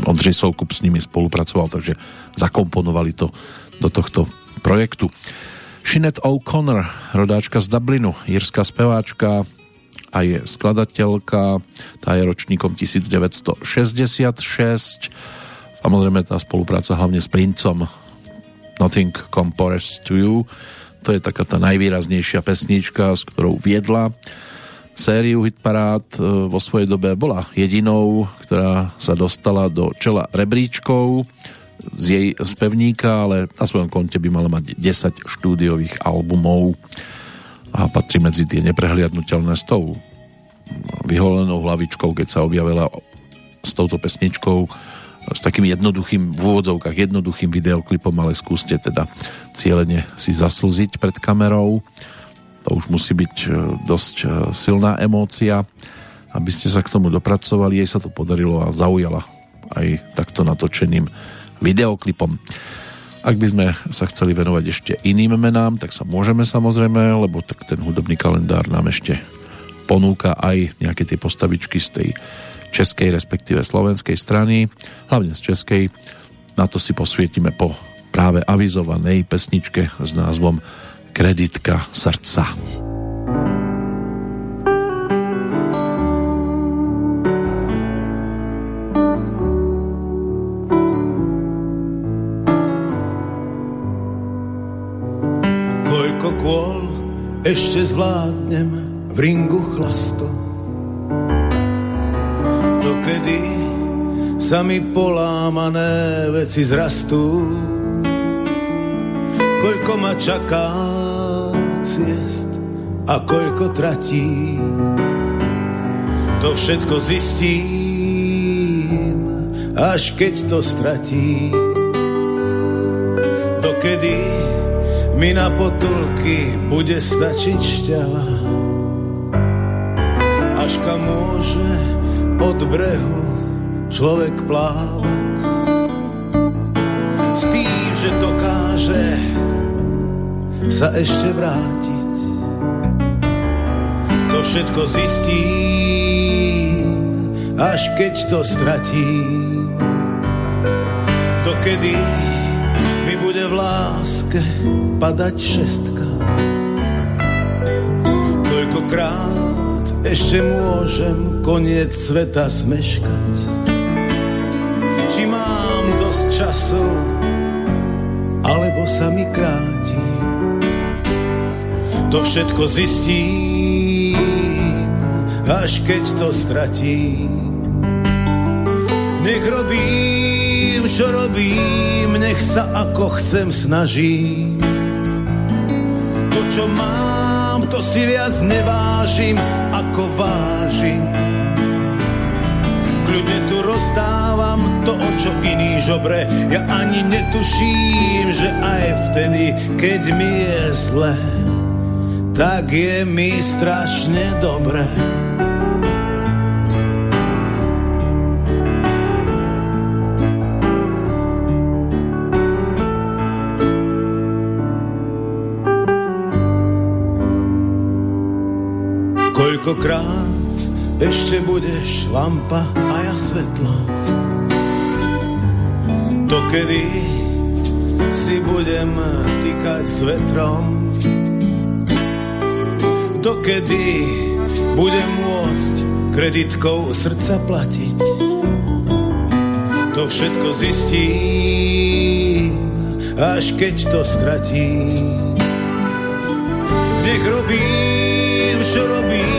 Ondřej Soukup s nimi spolupracoval, takže zakomponovali to do tohto projektu. Sinead O'Connor, rodáčka z Dublinu, jirská speváčka a je skladateľka, tá je ročníkom 1966. Samozrejme tá spolupráca hlavne s princom. Nothing Compares to You, to je taká tá najvýraznejšia pesnička, s ktorou viedla sériu hitparád e, vo svojej dobe bola jedinou, ktorá sa dostala do čela rebríčkov z jej spevníka, ale na svojom konte by mala mať 10 štúdiových albumov a patrí medzi tie neprehliadnutelné s tou vyholenou hlavičkou, keď sa objavila s touto pesničkou s takým jednoduchým, v úvodzovkách jednoduchým videoklipom, ale skúste teda cieľene si zaslziť pred kamerou. To už musí byť e, dosť e, silná emócia, aby ste sa k tomu dopracovali. Jej sa to podarilo a zaujala aj takto natočeným videoklipom. Ak by sme sa chceli venovať ešte iným menám, tak sa môžeme samozrejme, lebo tak ten hudobný kalendár nám ešte ponúka aj nejaké tie postavičky z tej českej, respektíve slovenskej strany, hlavne z českej. Na to si posvietime po práve avizovanej pesničke s názvom Kreditka srdca. Ešte zvládnem v ringu chlasto. Dokedy sa mi polámané veci zrastú, koľko ma čaká ciest a koľko tratí. To všetko zistím, až keď to stratí. Dokedy mi na potulky bude stačiť šťava. Až kam môže od brehu človek plávať. S tým, že dokáže sa ešte vrátiť. To všetko zistím, až keď to stratím. Dokedy bude v láske padať šestka. Koľkokrát ešte môžem koniec sveta smeškať. Či mám dosť času, alebo sa mi kráti. To všetko zistím, až keď to stratím. Nech robím, čo robím, nech sa ako chcem snažím. To, čo mám, to si viac nevážim, ako vážim. Kľudne tu rozdávam to, o čo iný žobre. Ja ani netuším, že aj vtedy, keď mi je zle, tak je mi strašne dobre. Koľkokrát ešte budeš lampa a ja svetlo. Dokedy si budem týkať s vetrom. Dokedy budem môcť kreditkou srdca platiť. To všetko zistím, až keď to stratím. Nech robím, čo robím,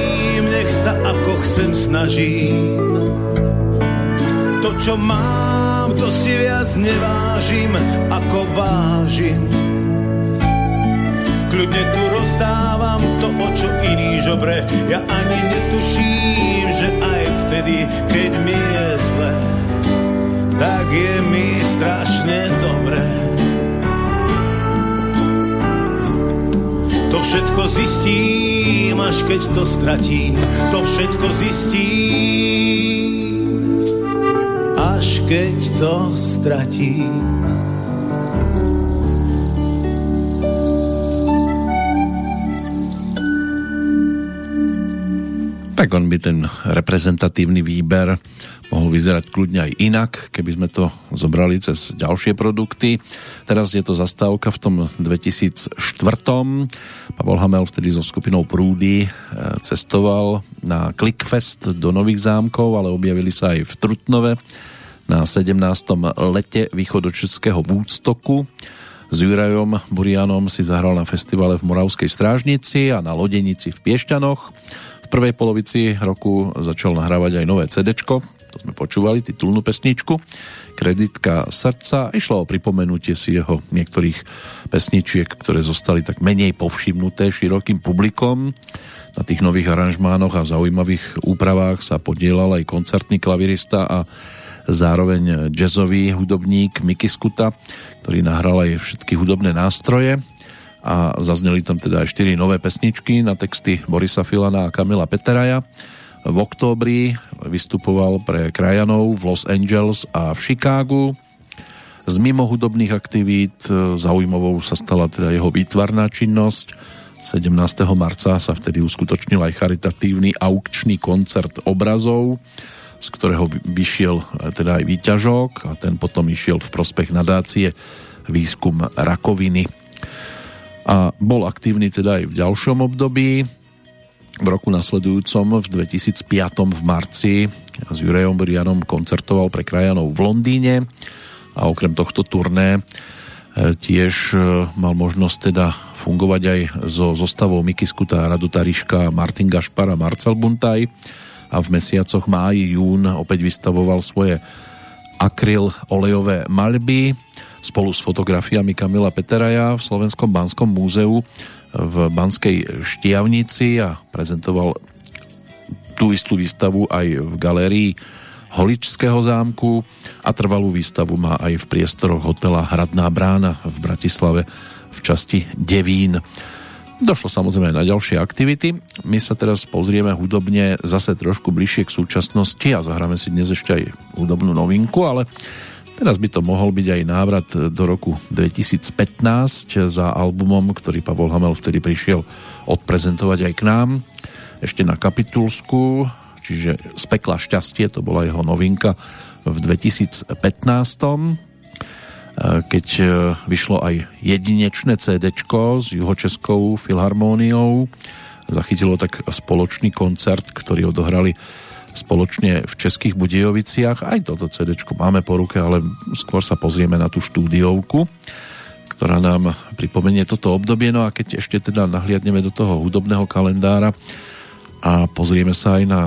sa ako chcem snažím. To, čo mám, to si viac nevážim, ako vážim. Kľudne tu rozdávam to, o čo iný žobre. Ja ani netuším, že aj vtedy, keď mi je zle, tak je mi strašne dobré. Všetko zistím, až keď to stratím. To všetko zistím, až keď to stratím. Tak on by ten reprezentatívny výber mohol vyzerať kľudne aj inak, keby sme to zobrali cez ďalšie produkty. Teraz je to zastávka v tom 2004. Pavol Hamel vtedy so skupinou Prúdy e, cestoval na Clickfest do Nových zámkov, ale objavili sa aj v Trutnove na 17. lete východočeského Vúctoku. S Jurajom Burianom si zahral na festivale v Moravskej strážnici a na Lodenici v Piešťanoch. V prvej polovici roku začal nahrávať aj nové CD, to sme počúvali, titulnú pesničku, Kreditka srdca. Išlo o pripomenutie si jeho niektorých pesničiek, ktoré zostali tak menej povšimnuté širokým publikom. Na tých nových aranžmánoch a zaujímavých úpravách sa podielal aj koncertný klavirista a zároveň jazzový hudobník Miky Skuta, ktorý nahral aj všetky hudobné nástroje a zazneli tam teda aj 4 nové pesničky na texty Borisa Filana a Kamila Peteraja v októbri vystupoval pre krajanov v Los Angeles a v Chicagu. Z mimohudobných aktivít e, zaujímavou sa stala teda jeho výtvarná činnosť. 17. marca sa vtedy uskutočnil aj charitatívny aukčný koncert obrazov, z ktorého vyšiel e, teda aj výťažok a ten potom išiel v prospech nadácie výskum rakoviny. A bol aktívny teda aj v ďalšom období v roku nasledujúcom v 2005 v marci s Jurejom Brianom koncertoval pre krajanov v Londýne a okrem tohto turné e, tiež e, mal možnosť teda fungovať aj so zostavou Miky Skuta, Radu Tariška, Martin Gašpar a Marcel Buntaj. A v mesiacoch máj, jún opäť vystavoval svoje akryl olejové maľby spolu s fotografiami Kamila Peteraja v Slovenskom Banskom múzeu v Banskej Štiavnici a prezentoval tú istú výstavu aj v galérii Holičského zámku a trvalú výstavu má aj v priestoroch hotela Hradná brána v Bratislave v časti Devín. Došlo samozrejme na ďalšie aktivity. My sa teraz pozrieme hudobne zase trošku bližšie k súčasnosti a zahráme si dnes ešte aj hudobnú novinku, ale Teraz by to mohol byť aj návrat do roku 2015 za albumom, ktorý Pavol Hamel vtedy prišiel odprezentovať aj k nám. Ešte na Kapitulsku, čiže z pekla šťastie, to bola jeho novinka v 2015 keď e, vyšlo aj jedinečné CD s juhočeskou filharmóniou. Zachytilo tak spoločný koncert, ktorý odohrali spoločne v Českých Budejoviciach. Aj toto CD máme po ruke, ale skôr sa pozrieme na tú štúdiovku, ktorá nám pripomenie toto obdobie. No a keď ešte teda nahliadneme do toho hudobného kalendára a pozrieme sa aj na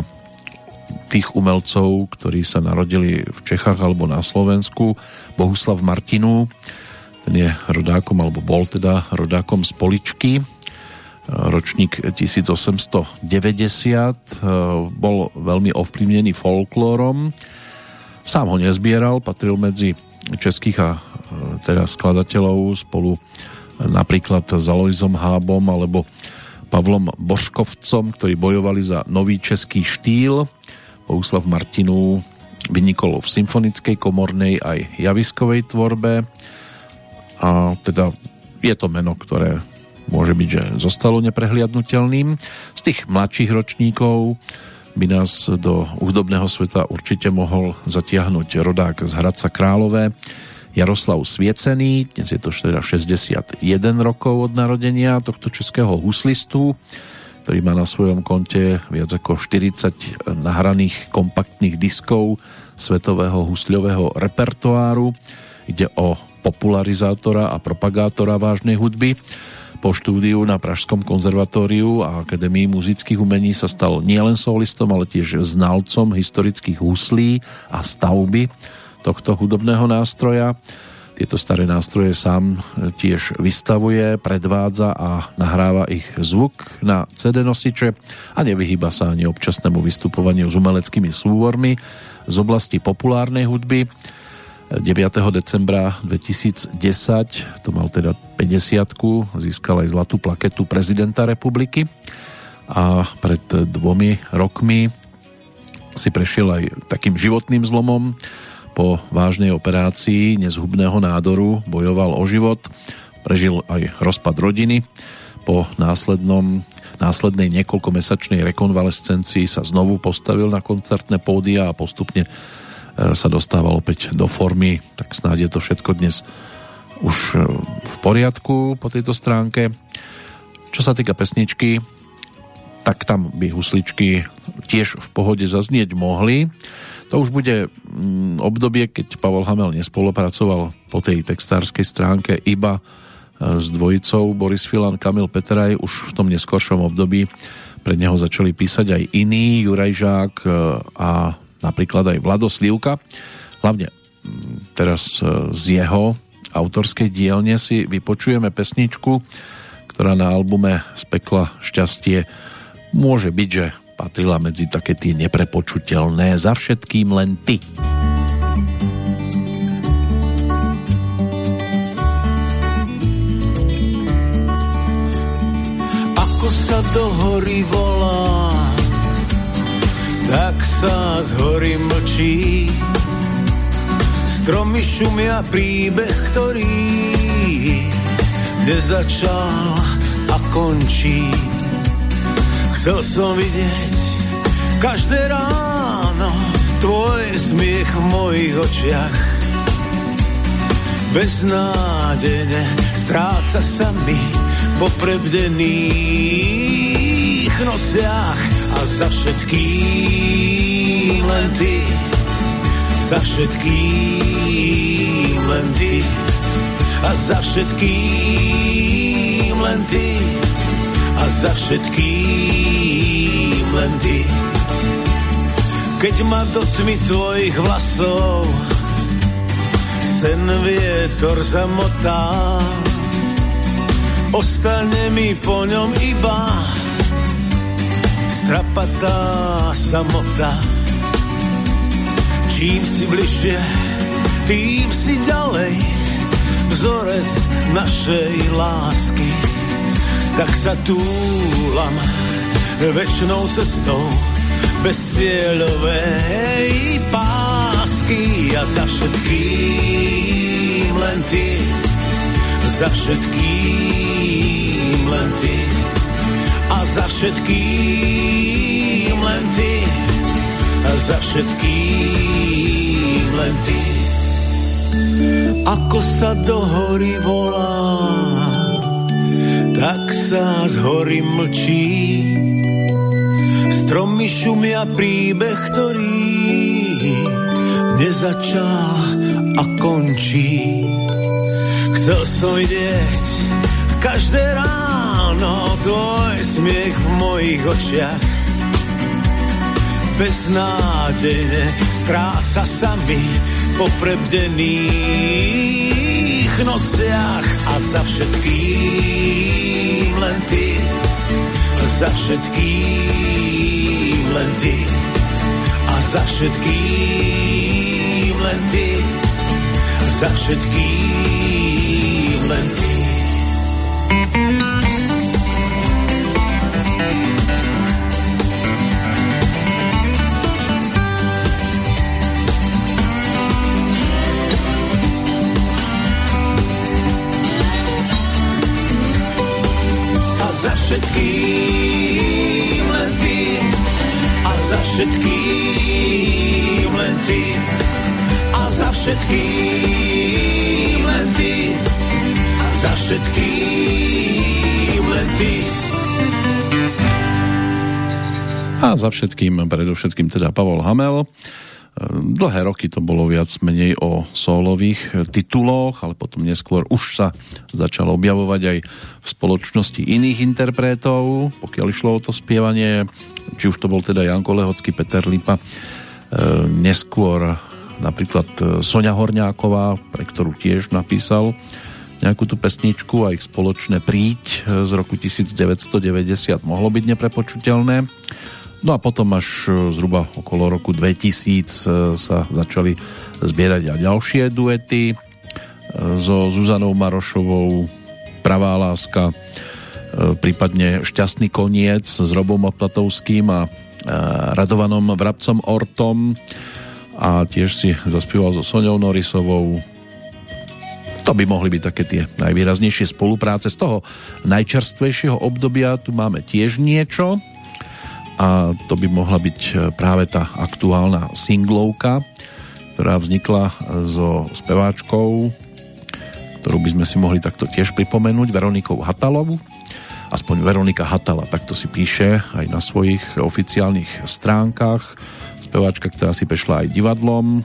tých umelcov, ktorí sa narodili v Čechách alebo na Slovensku. Bohuslav Martinu, ten je rodákom, alebo bol teda rodákom z Poličky, ročník 1890, bol veľmi ovplyvnený folklórom. Sám ho nezbieral, patril medzi českých a teda skladateľov spolu napríklad s Aloizom Hábom alebo Pavlom Božkovcom, ktorí bojovali za nový český štýl. Bohuslav Martinu vynikol v symfonickej, komornej aj javiskovej tvorbe a teda je to meno, ktoré môže byť, že zostalo neprehliadnutelným. Z tých mladších ročníkov by nás do údobného sveta určite mohol zatiahnuť rodák z Hradca Králové Jaroslav Sviecený, dnes je to teda 61 rokov od narodenia tohto českého huslistu, ktorý má na svojom konte viac ako 40 nahraných kompaktných diskov svetového husľového repertoáru. Ide o popularizátora a propagátora vážnej hudby po štúdiu na Pražskom konzervatóriu a Akadémii muzických umení sa stal nielen solistom, ale tiež znalcom historických huslí a stavby tohto hudobného nástroja. Tieto staré nástroje sám tiež vystavuje, predvádza a nahráva ich zvuk na CD nosiče a nevyhýba sa ani občasnému vystupovaniu s umeleckými súvormi z oblasti populárnej hudby. 9. decembra 2010, to mal teda 50 získal aj zlatú plaketu prezidenta republiky a pred dvomi rokmi si prešiel aj takým životným zlomom. Po vážnej operácii nezhubného nádoru bojoval o život, prežil aj rozpad rodiny. Po následnom následnej niekoľkomesačnej rekonvalescencii sa znovu postavil na koncertné pódia a postupne sa dostával opäť do formy, tak snáď je to všetko dnes už e, v poriadku po tejto stránke. Čo sa týka pesničky, tak tam by husličky tiež v pohode zaznieť mohli. To už bude mm, obdobie, keď Pavel Hamel nespolupracoval po tej textárskej stránke iba e, s dvojicou Boris Filan, Kamil Petraj. Už v tom neskoršom období pre neho začali písať aj iní, Juraj Žák a napríklad aj Vlado Slivka. Hlavne mm, teraz e, z jeho autorskej dielne si vypočujeme pesničku, ktorá na albume Spekla šťastie môže byť, že patrila medzi také tie neprepočutelné za všetkým len ty. Ako sa do hory volá tak sa z hory mlčí. Stromy šumia príbeh, ktorý nezačal a končí. Chcel som vidieť každé ráno tvoj smiech v mojich očiach. Beznádejne stráca sa mi po prebdených nociach a za všetkým len ty, za všetkým len ty. A za všetkým len ty. A za všetkým len ty. Keď ma do tmy tvojich vlasov sen vietor zamotá, ostane mi po ňom iba strapatá samota. Čím si bližšie, tým si ďalej, vzorec našej lásky. Tak sa túlam večnou cestou bez cieľovej pásky a za všetkým len ty, za všetkým len ty za všetkým len ty. Za všetkým len ty. Ako sa do hory volá tak sa z hory mlčí. Stromy šumia príbeh, ktorý nezačal a končí. Chcel som vidieť každé ráno tvoj smiech v mojich očiach. Beznádejne stráca sa mi po prebdených nociach a za všetkým len ty, za všetkým len ty a za všetkým len ty, za všetkým len ty. Všetkým len ty. A za všetkým len ty. A za všetkým len ty. A za všetkým len ty. A za všetkým, predovšetkým teda Pavol Hamel. Dlhé roky to bolo viac menej o solových tituloch, ale potom neskôr už sa začalo objavovať aj v spoločnosti iných interpretov, pokiaľ išlo o to spievanie, či už to bol teda Janko Lehocký, Peter Lipa, e, neskôr napríklad Sonia Horňáková, pre ktorú tiež napísal nejakú tú pesničku a ich spoločné príď z roku 1990 mohlo byť neprepočuteľné. No a potom až zhruba okolo roku 2000 sa začali zbierať aj ďalšie duety so Zuzanou Marošovou, Pravá láska, prípadne Šťastný koniec s Robom Oplatovským a Radovanom Vrabcom Ortom a tiež si zaspieval so Soňou Norisovou. To by mohli byť také tie najvýraznejšie spolupráce. Z toho najčerstvejšieho obdobia tu máme tiež niečo a to by mohla byť práve tá aktuálna singlovka, ktorá vznikla so speváčkou, ktorú by sme si mohli takto tiež pripomenúť, Veronikou Hatalovu aspoň Veronika Hatala takto si píše aj na svojich oficiálnych stránkach. Speváčka, ktorá si prešla aj divadlom.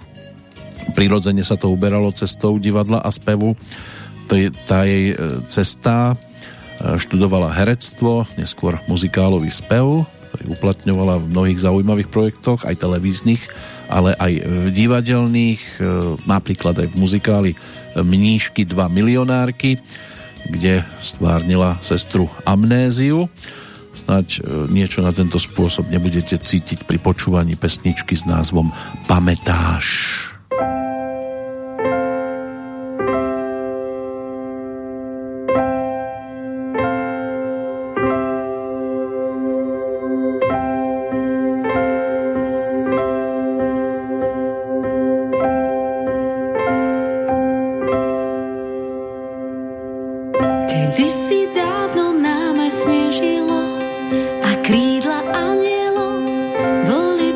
Prirodzene sa to uberalo cestou divadla a spevu. Tá jej e, cesta e, študovala herectvo, neskôr muzikálový spev, ktorý uplatňovala v mnohých zaujímavých projektoch, aj televíznych, ale aj v divadelných, e, napríklad aj v muzikáli Mníšky 2 milionárky kde stvárnila sestru Amnéziu. Snaď e, niečo na tento spôsob nebudete cítiť pri počúvaní pesničky s názvom Pamätáš. Kedy si dávno nám aj snežilo a krídla anielov boli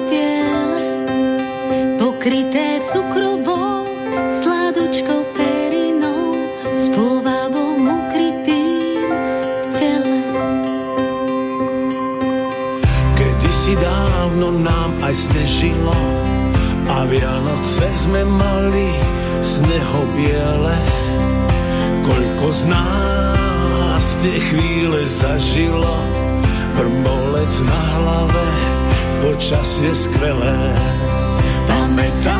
pokryté cukrovou, sladočkou perinou, s povabom v tele. Kedy si dávno nám aj a Vianoce sme mali snehobiele biele, Moc nás tie chvíle zažilo, prmolec na hlave, počasie skvelé. Pamätáš,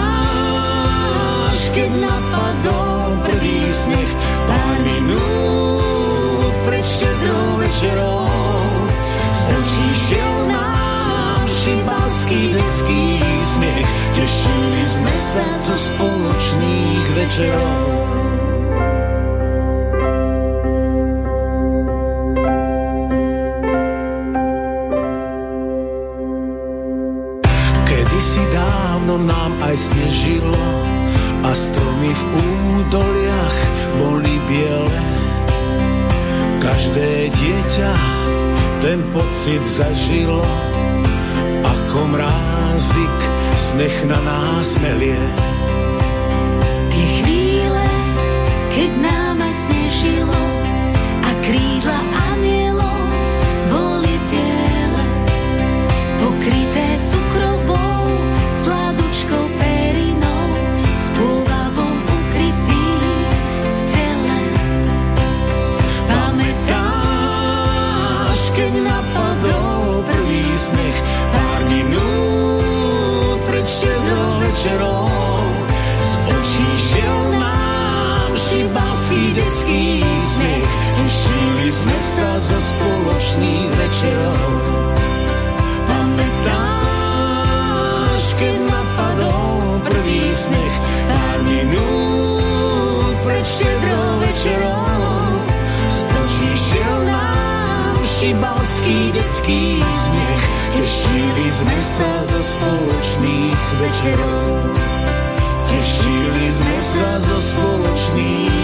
keď napadol prvý sneh, pár minút pred štedrou večerou, z očí šiel nám šibalský lidský smiech, tešili sme sa zo spoločných večerov. si zažilo, ako mrázik sneh na nás melie. Tie chvíle, keď nám snežilo, ľudský smiech. Tešili sme sa zo spoločných večerov. Pamätáš, keď napadol prvý sneh, pár minút pred štedrou večerou. Stočíšiel nám šibalský detský smiech. Tešili sme sa za spoločných večerov. Tešili sme sa zo spoločných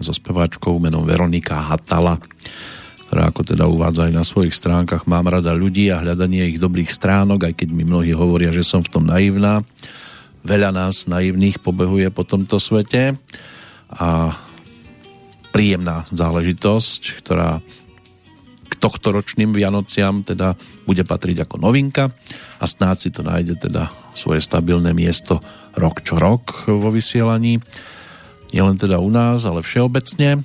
so speváčkou menom Veronika Hatala, ktorá ako teda uvádza aj na svojich stránkach Mám rada ľudí a hľadanie ich dobrých stránok, aj keď mi mnohí hovoria, že som v tom naivná. Veľa nás naivných pobehuje po tomto svete a príjemná záležitosť, ktorá k tohtoročným Vianociam teda bude patriť ako novinka a snáď si to nájde teda svoje stabilné miesto rok čo rok vo vysielaní. Nielen teda u nás, ale všeobecne.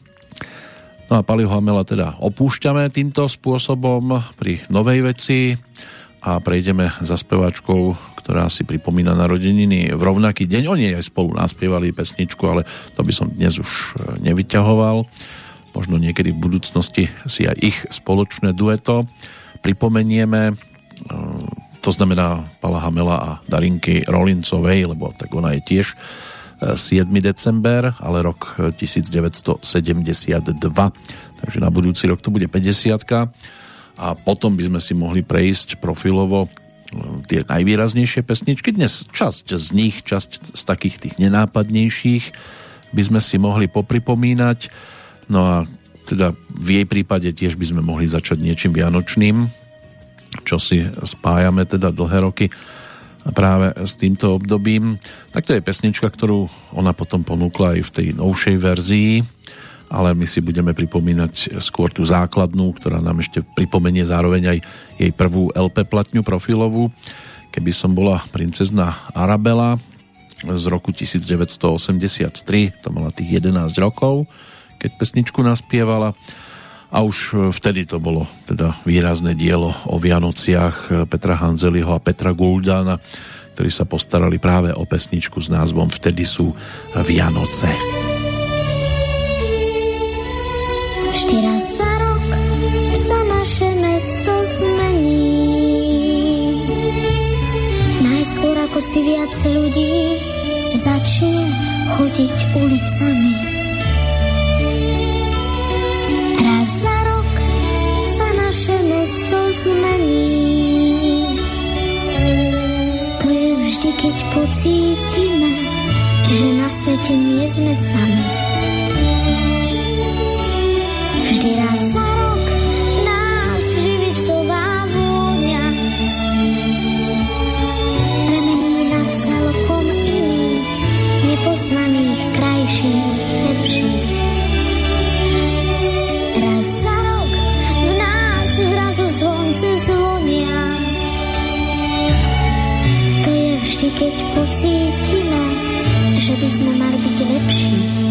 No a Paliho Hamela teda opúšťame týmto spôsobom pri novej veci a prejdeme za speváčkou, ktorá si pripomína narodeniny v rovnaký deň. Oni aj spolu naspievali pesničku, ale to by som dnes už e, nevyťahoval. Možno niekedy v budúcnosti si aj ich spoločné dueto pripomenieme. E, to znamená Pala Hamela a Darinky Rolincovej, lebo tak ona je tiež 7. december, ale rok 1972. Takže na budúci rok to bude 50 a potom by sme si mohli prejsť profilovo e, tie najvýraznejšie pesničky. Dnes časť z nich, časť z takých tých nenápadnejších by sme si mohli popripomínať. No a teda v jej prípade tiež by sme mohli začať niečím vianočným, čo si spájame teda dlhé roky práve s týmto obdobím. Tak to je pesnička, ktorú ona potom ponúkla aj v tej novšej verzii, ale my si budeme pripomínať skôr tú základnú, ktorá nám ešte pripomenie zároveň aj jej prvú LP platňu profilovú. Keby som bola princezna Arabela z roku 1983, to mala tých 11 rokov, keď pesničku naspievala a už e, vtedy to bolo teda výrazné dielo o Vianociach e, Petra Hanzeliho a Petra Guldana, ktorí sa postarali práve o pesničku s názvom Vtedy sú Vianoce. Vždy raz za si viac ľudí začne chodiť ulicami. Raz za rok sa naše mesto zmení. To je vždy, že na svete nie sme sami. Vždy raz za keď pocítime, že by sme mali byť lepší.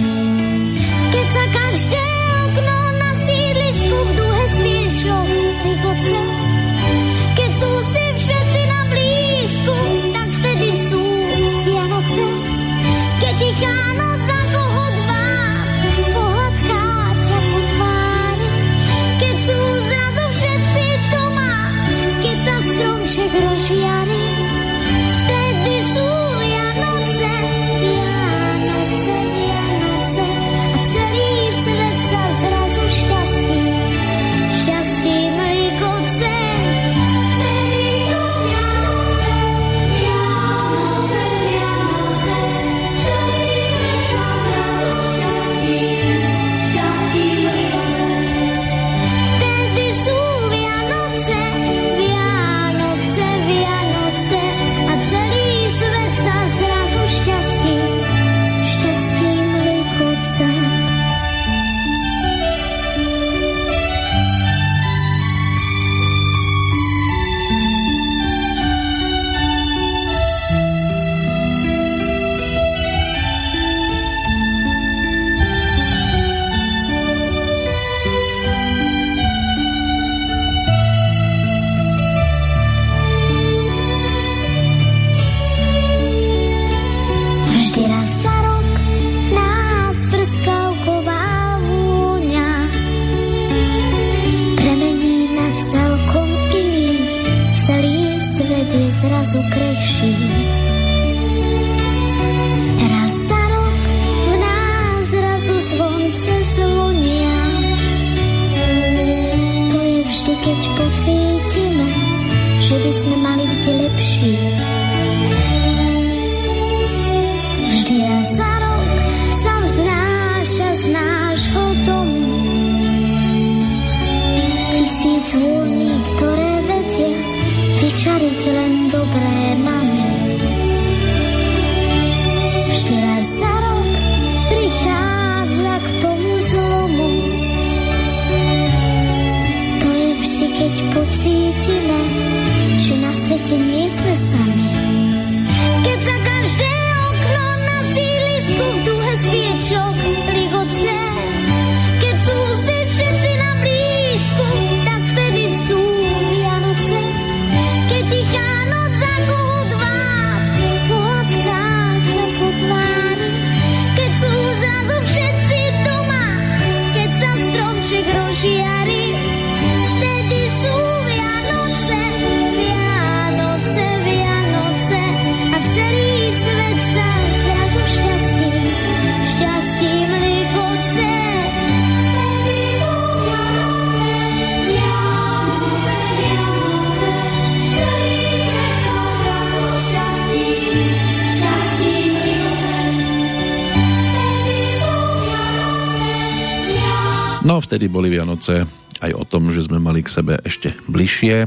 Vtedy boli Vianoce aj o tom, že sme mali k sebe ešte bližšie.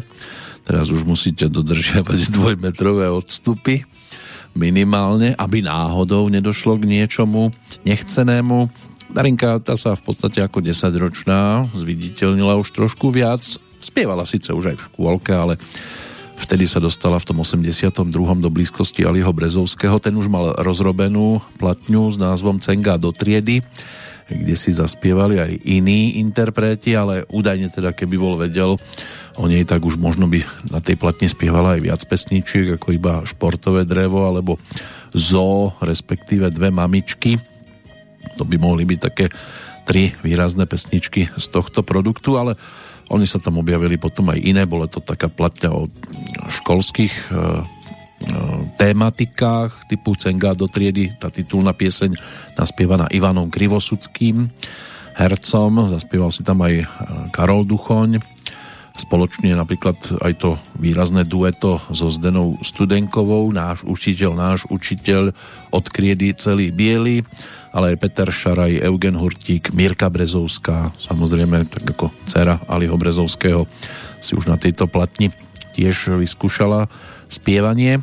Teraz už musíte dodržiavať dvojmetrové odstupy minimálne, aby náhodou nedošlo k niečomu nechcenému. Darinka, tá sa v podstate ako 10-ročná zviditeľnila už trošku viac. Spievala síce už aj v škôlke, ale vtedy sa dostala v tom 82. do blízkosti Aliho Brezovského. Ten už mal rozrobenú platňu s názvom Cenga do triedy kde si zaspievali aj iní interpreti, ale údajne teda keby bol vedel o nej, tak už možno by na tej platni spievala aj viac pesničiek ako iba športové drevo alebo zo, respektíve dve mamičky. To by mohli byť také tri výrazné pesničky z tohto produktu, ale oni sa tam objavili potom aj iné, bolo to taká platňa o školských eh, tématikách typu Cenga do triedy, tá titulná pieseň naspievaná Ivanom Krivosudským hercom, zaspieval si tam aj e, Karol Duchoň, spoločne napríklad aj to výrazné dueto so Zdenou Studenkovou, náš učiteľ, náš učiteľ od kriedy celý biely, ale aj Peter Šaraj, Eugen Hurtík, Mirka Brezovská, samozrejme tak ako dcera Aliho Brezovského si už na tejto platni tiež vyskúšala spievanie.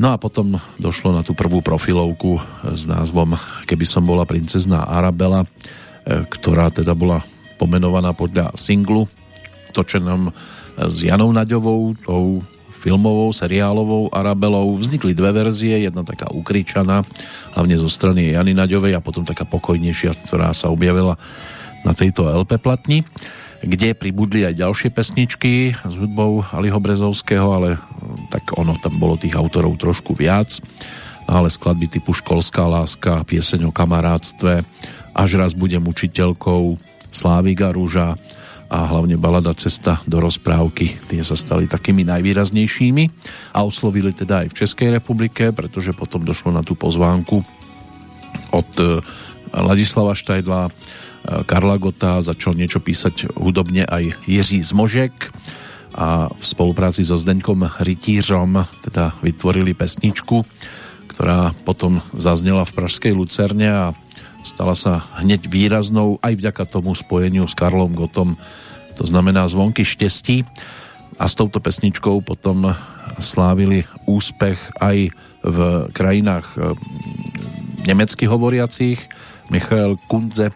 No a potom došlo na tú prvú profilovku s názvom Keby som bola princezná Arabela, e, ktorá teda bola pomenovaná podľa singlu točenom s Janou Naďovou, tou filmovou, seriálovou Arabelou. Vznikli dve verzie, jedna taká ukričaná, hlavne zo strany Jany Naďovej a potom taká pokojnejšia, ktorá sa objavila na tejto LP platni kde pribudli aj ďalšie pesničky s hudbou Aliho Brezovského, ale mm, tak ono, tam bolo tých autorov trošku viac, ale skladby typu Školská láska, pieseň o kamarátstve, Až raz budem učiteľkou, Slávika rúža a hlavne balada Cesta do rozprávky. Tie sa stali takými najvýraznejšími a oslovili teda aj v Českej republike, pretože potom došlo na tú pozvánku od e, Ladislava Štajdla Karla Gota, začal niečo písať hudobne aj Jiří Zmožek a v spolupráci so Zdeňkom Rytířom teda vytvorili pesničku, ktorá potom zaznela v Pražskej Lucerne a stala sa hneď výraznou aj vďaka tomu spojeniu s Karlom Gotom, to znamená Zvonky štestí a s touto pesničkou potom slávili úspech aj v krajinách eh, nemecky hovoriacich. Michael Kunze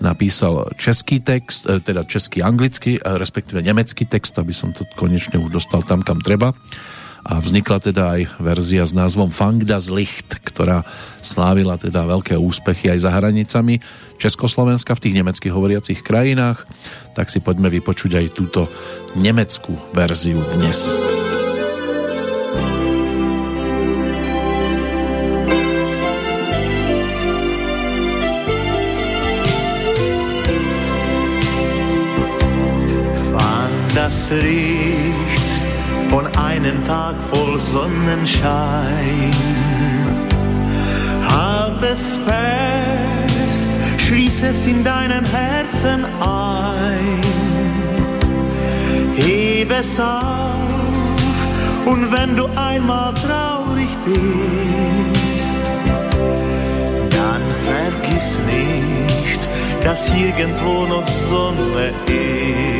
napísal český text, e, teda český anglický, e, respektíve nemecký text, aby som to konečne už dostal tam, kam treba. A vznikla teda aj verzia s názvom Fang das Licht, ktorá slávila teda veľké úspechy aj za hranicami Československa v tých nemeckých hovoriacich krajinách. Tak si poďme vypočuť aj túto nemeckú verziu dnes. Das Licht von einem Tag voll Sonnenschein. Halt es fest, schließ es in deinem Herzen ein. Heb es auf und wenn du einmal traurig bist, dann vergiss nicht, dass irgendwo noch Sonne ist.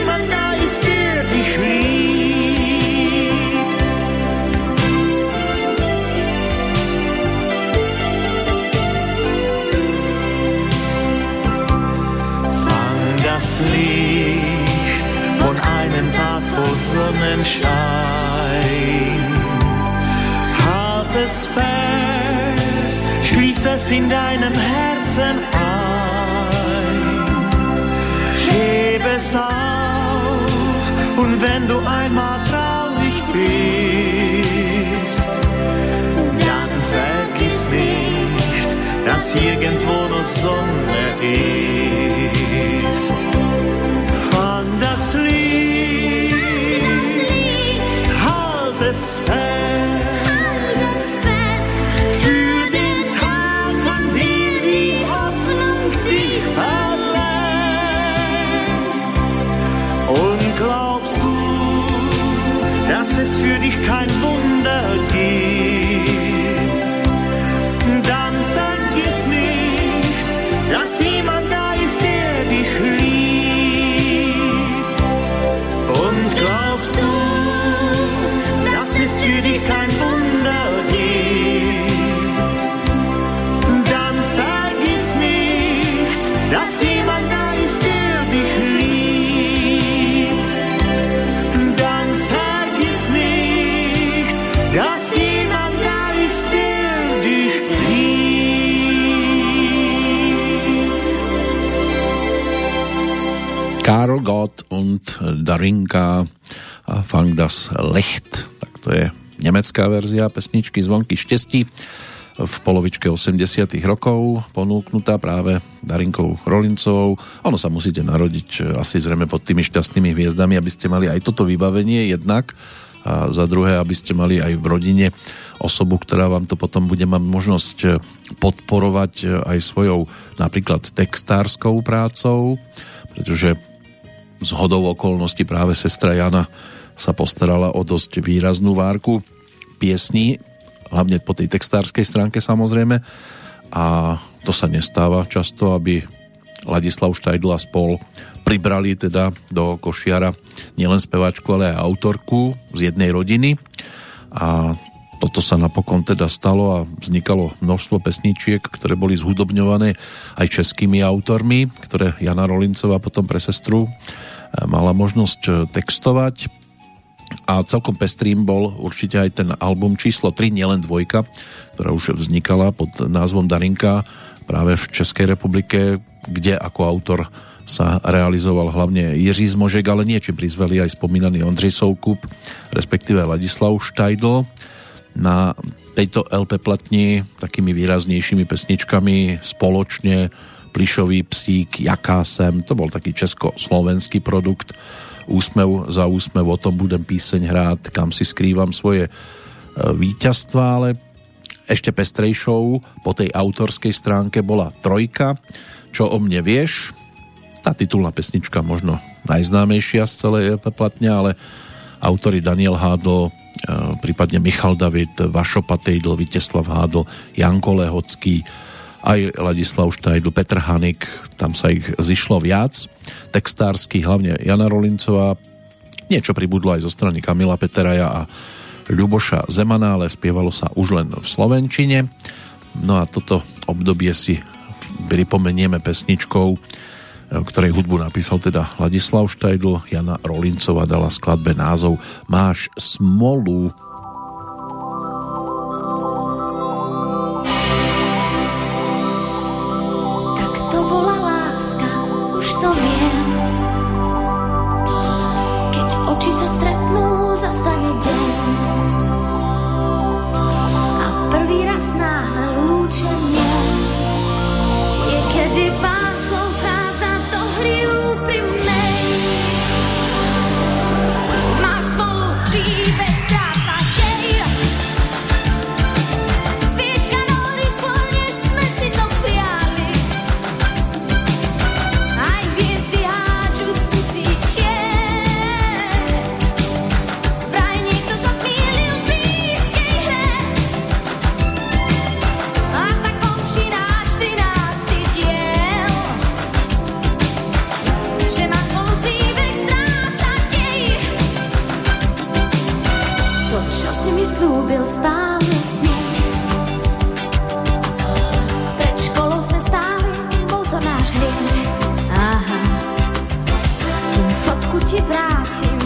Sonnenschein. Halt es fest, schließ es in deinem Herzen ein. Hebe es auf und wenn du einmal traurig bist, dann vergiss nicht, dass irgendwo noch Sonne ist. Von das Licht halt es fest. Für den Tag, an dem die Hoffnung dich verlässt. Und glaubst du, dass es für dich kein Darinka a Fang das Licht. Tak to je nemecká verzia pesničky Zvonky štestí v polovičke 80 rokov ponúknutá práve Darinkou Rolincovou. Ono sa musíte narodiť e, asi zrejme pod tými šťastnými hviezdami, aby ste mali aj toto vybavenie jednak a za druhé, aby ste mali aj v rodine osobu, ktorá vám to potom bude mať možnosť e, podporovať e, aj svojou napríklad textárskou prácou, pretože z hodou okolností práve sestra Jana sa postarala o dosť výraznú várku piesní, hlavne po tej textárskej stránke samozrejme. A to sa nestáva často, aby Ladislav Štajdl a spol pribrali teda do košiara nielen speváčku, ale aj autorku z jednej rodiny. A toto sa napokon teda stalo a vznikalo množstvo pesničiek, ktoré boli zhudobňované aj českými autormi, ktoré Jana Rolincová potom pre sestru mala možnosť textovať a celkom pestrým bol určite aj ten album číslo 3, nielen dvojka, ktorá už vznikala pod názvom Darinka práve v Českej republike, kde ako autor sa realizoval hlavne Jiří Zmožek, ale nie či prizveli aj spomínaný Ondřej Soukup, respektíve Ladislav Štajdl. Na tejto LP platni takými výraznejšími pesničkami spoločne Plišový psík, Jaká sem, to bol taký československý produkt, úsmev za úsmev, o tom budem píseň hrát, kam si skrývam svoje e, víťazstva, ale ešte pestrejšou po tej autorskej stránke bola Trojka, čo o mne vieš, tá titulná pesnička možno najznámejšia z celej platne, ale autory Daniel Hádl, prípadne Michal David, Vašo Patejdl, Viteslav Hádl, Janko Lehocký, aj Ladislav Štajdl, Petr Hanik, tam sa ich zišlo viac. Textársky, hlavne Jana Rolincová, niečo pribudlo aj zo strany Kamila Peteraja a Ľuboša Zemana, ale spievalo sa už len v Slovenčine. No a toto obdobie si pripomenieme pesničkou, ktorej hudbu napísal teda Ladislav Štajdl, Jana Rolincová dala skladbe názov Máš smolu. Slúbil, spálil smiech. Pred školou sme stáli, bol to náš hriech. Aha. Fotku ti vrátim,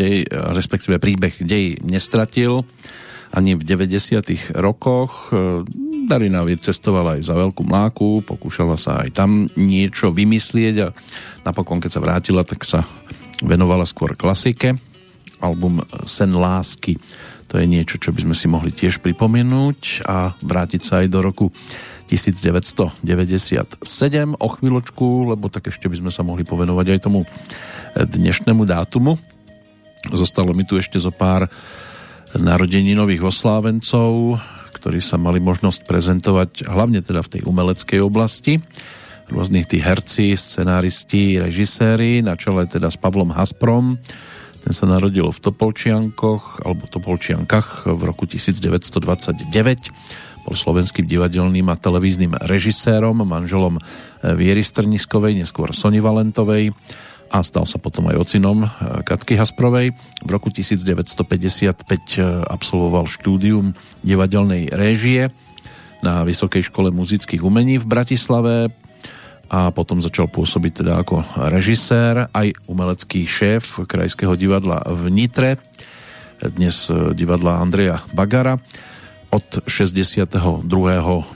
dej, respektíve príbeh dej nestratil ani v 90. rokoch. Darina vycestovala aj za Veľkú mláku, pokúšala sa aj tam niečo vymyslieť a napokon, keď sa vrátila, tak sa venovala skôr klasike. Album Sen lásky to je niečo, čo by sme si mohli tiež pripomenúť a vrátiť sa aj do roku 1997 o chvíľočku, lebo tak ešte by sme sa mohli povenovať aj tomu dnešnému dátumu. Zostalo mi tu ešte zo pár narodení nových oslávencov, ktorí sa mali možnosť prezentovať hlavne teda v tej umeleckej oblasti. Rôznych tí herci, scenáristi, režiséri, na čele teda s Pavlom Hasprom, ten sa narodil v Topolčiankoch alebo Topolčiankach v roku 1929. Bol slovenským divadelným a televíznym režisérom, manželom Viery Strniskovej, neskôr Sony Valentovej a stal sa potom aj ocinom Katky Hasprovej. V roku 1955 absolvoval štúdium divadelnej réžie na Vysokej škole muzických umení v Bratislave a potom začal pôsobiť teda ako režisér, aj umelecký šéf Krajského divadla v Nitre, dnes e, divadla Andreja Bagara. Od 62.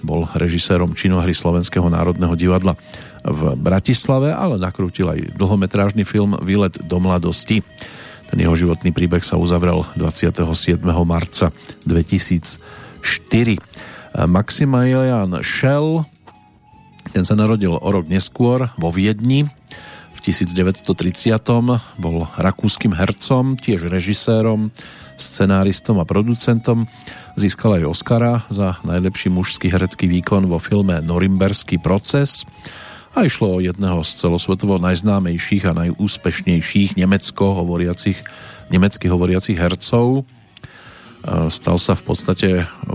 bol režisérom činohry Slovenského národného divadla v Bratislave, ale nakrútil aj dlhometrážny film Výlet do mladosti. Ten jeho životný príbeh sa uzavrel 27. marca 2004. Maximilian Schell ten sa narodil o rok neskôr vo Viedni. V 1930. bol rakúskym hercom, tiež režisérom, scenáristom a producentom. Získal aj Oscara za najlepší mužský herecký výkon vo filme Norimberský proces a išlo o jedného z celosvetovo najznámejších a najúspešnejších nemecko hovoriacich, nemecky hovoriacich hercov. Stal sa v podstate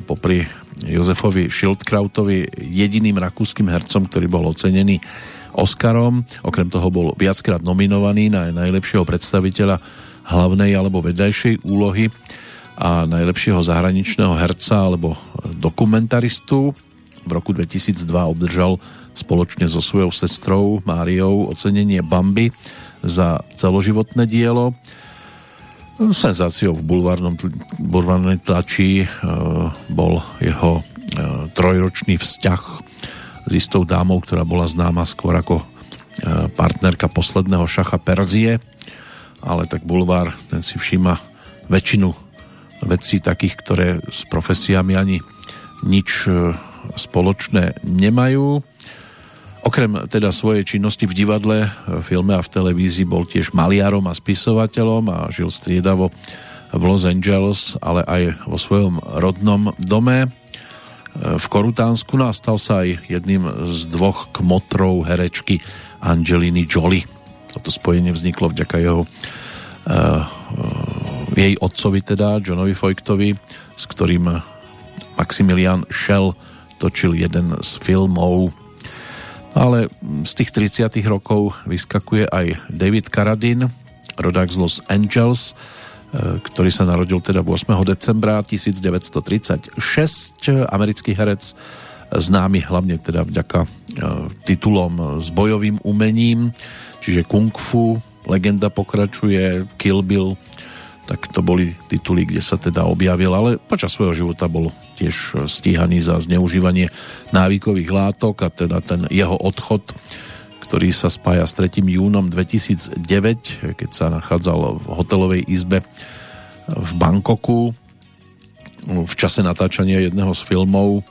popri Jozefovi Schildkrautovi jediným rakúskym hercom, ktorý bol ocenený Oscarom. Okrem toho bol viackrát nominovaný na najlepšieho predstaviteľa hlavnej alebo vedľajšej úlohy a najlepšieho zahraničného herca alebo dokumentaristu. V roku 2002 obdržal spoločne so svojou sestrou Máriou ocenenie Bambi za celoživotné dielo Senzáciou v bulvárnom bulvárnej tlači e, bol jeho e, trojročný vzťah s istou dámou, ktorá bola známa skôr ako e, partnerka posledného šacha Perzie, ale tak bulvár ten si všíma väčšinu vecí takých, ktoré s profesiami ani nič spoločné nemajú. Okrem teda svojej činnosti v divadle, filme a v televízii bol tiež maliarom a spisovateľom a žil striedavo v Los Angeles, ale aj vo svojom rodnom dome v Korutánsku no a stal sa aj jedným z dvoch kmotrov herečky Angeliny Jolie. Toto spojenie vzniklo vďaka jeho uh, jej otcovi teda, Johnovi Foyktovi, s ktorým Maximilian Schell točil jeden z filmov ale z tých 30 rokov vyskakuje aj David Carradine, rodák z Los Angeles, e, ktorý sa narodil teda 8. decembra 1936, americký herec, známy hlavne teda vďaka e, titulom s bojovým umením, čiže Kung Fu, legenda pokračuje, Kill Bill, tak to boli tituly, kde sa teda objavil, ale počas svojho života bol tiež stíhaný za zneužívanie návykových látok a teda ten jeho odchod, ktorý sa spája s 3. júnom 2009, keď sa nachádzal v hotelovej izbe v Bangkoku v čase natáčania jedného z filmov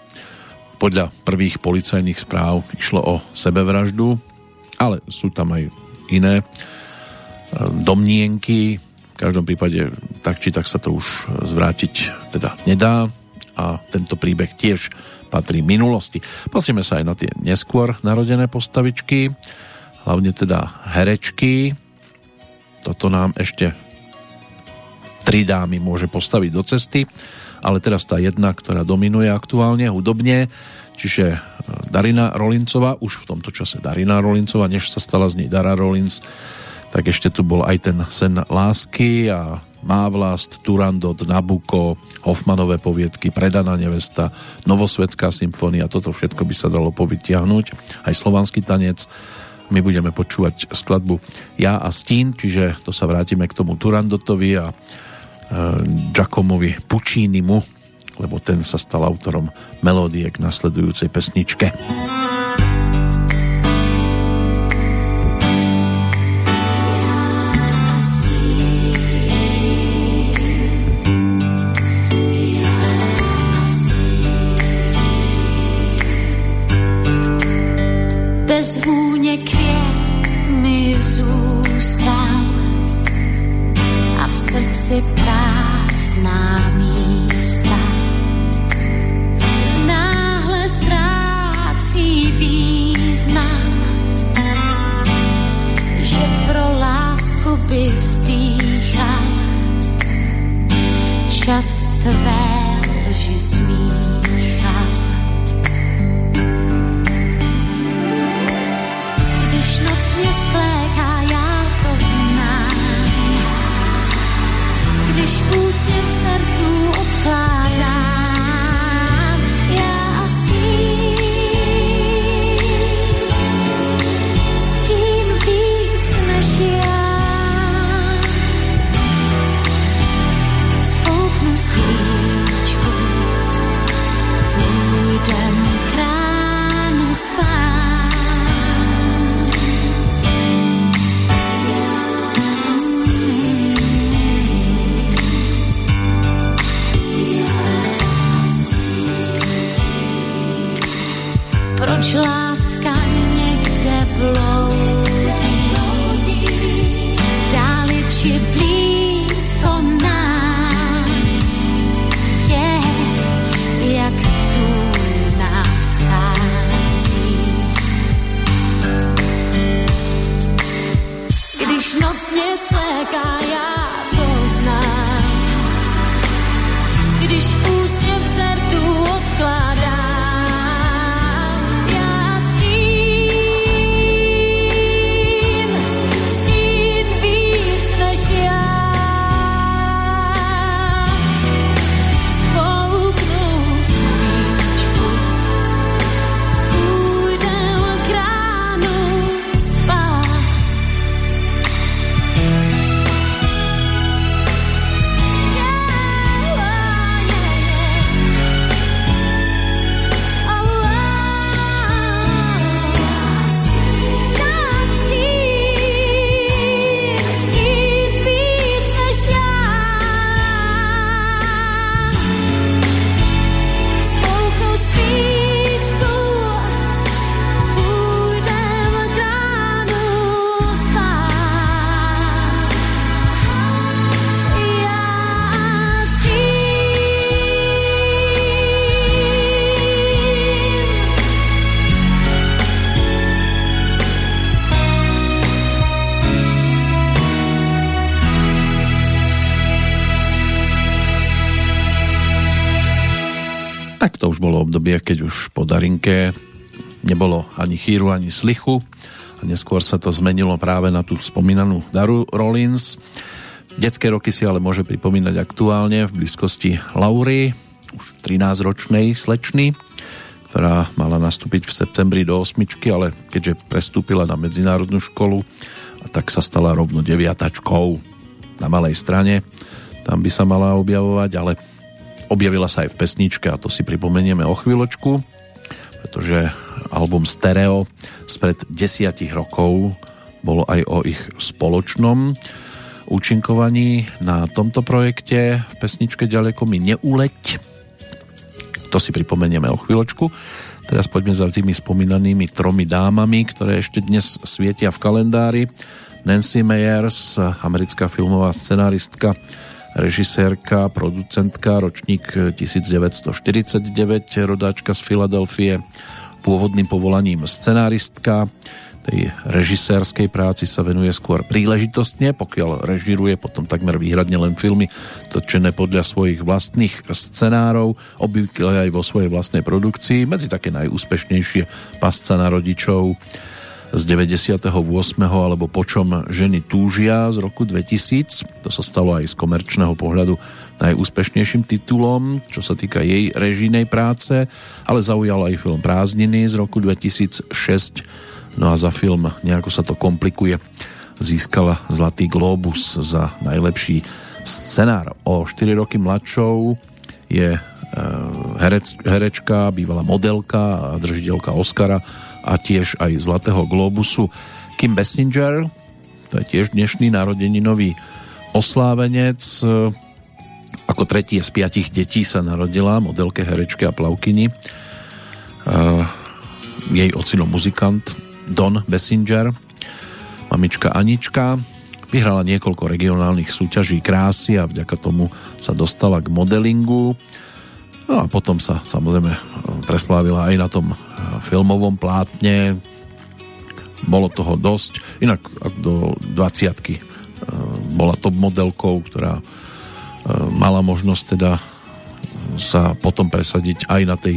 podľa prvých policajných správ išlo o sebevraždu, ale sú tam aj iné domnienky, v každom prípade tak či tak sa to už zvrátiť teda nedá a tento príbeh tiež patrí minulosti. Pozrieme sa aj na tie neskôr narodené postavičky, hlavne teda herečky. Toto nám ešte tri dámy môže postaviť do cesty, ale teraz tá jedna, ktorá dominuje aktuálne hudobne, čiže e, Darina Rolincová, už v tomto čase Darina Rolincová, než sa stala z nej Dara Rolinc, tak ešte tu bol aj ten sen lásky a má vlast, Turandot, Nabuko, Hoffmanové poviedky, Predaná nevesta, Novosvetská symfónia, toto všetko by sa dalo povytiahnuť, aj slovanský tanec. My budeme počúvať skladbu Ja a Stín, čiže to sa vrátime k tomu Turandotovi a Giacomovi Puccinimu, lebo ten sa stal autorom melódie k nasledujúcej pesničke. Když úsměv srdcu Darinke nebolo ani chýru, ani slichu a neskôr sa to zmenilo práve na tú spomínanú Daru Rollins. Detské roky si ale môže pripomínať aktuálne v blízkosti Laury, už 13-ročnej slečny, ktorá mala nastúpiť v septembri do osmičky, ale keďže prestúpila na medzinárodnú školu, a tak sa stala rovno deviatačkou na malej strane. Tam by sa mala objavovať, ale Objavila sa aj v pesničke a to si pripomenieme o chvíľočku, pretože album Stereo spred desiatich rokov bolo aj o ich spoločnom účinkovaní na tomto projekte v pesničke Ďaleko mi neuleť. To si pripomenieme o chvíľočku. Teraz poďme za tými spomínanými tromi dámami, ktoré ešte dnes svietia v kalendári. Nancy Meyers, americká filmová scenáristka, režisérka, producentka, ročník 1949, rodáčka z Filadelfie, pôvodným povolaním scenáristka. Tej režisérskej práci sa venuje skôr príležitostne, pokiaľ režiruje potom takmer výhradne len filmy točené podľa svojich vlastných scenárov, obvykle aj vo svojej vlastnej produkcii. Medzi také najúspešnejšie Pasca na rodičov, z 98. alebo Počom ženy túžia z roku 2000. To sa stalo aj z komerčného pohľadu najúspešnejším titulom, čo sa týka jej režijnej práce, ale zaujal aj film Prázdniny z roku 2006 No a za film nejako sa to komplikuje. Získala Zlatý globus za najlepší scenár. O 4 roky mladšou je e, herec, herečka, bývalá modelka a držiteľka Oscara a tiež aj Zlatého globusu Kim Bessinger, to je tiež dnešný narodeninový oslávenec. Ako tretie z piatich detí sa narodila modelke, herečke a plavkyni. Jej ocino muzikant Don Bessinger, mamička Anička, vyhrala niekoľko regionálnych súťaží krásy a vďaka tomu sa dostala k modelingu. No a potom sa samozrejme preslávila aj na tom filmovom plátne. Bolo toho dosť. Inak do 20 e, bola top modelkou, ktorá mala možnosť teda sa potom presadiť aj na tej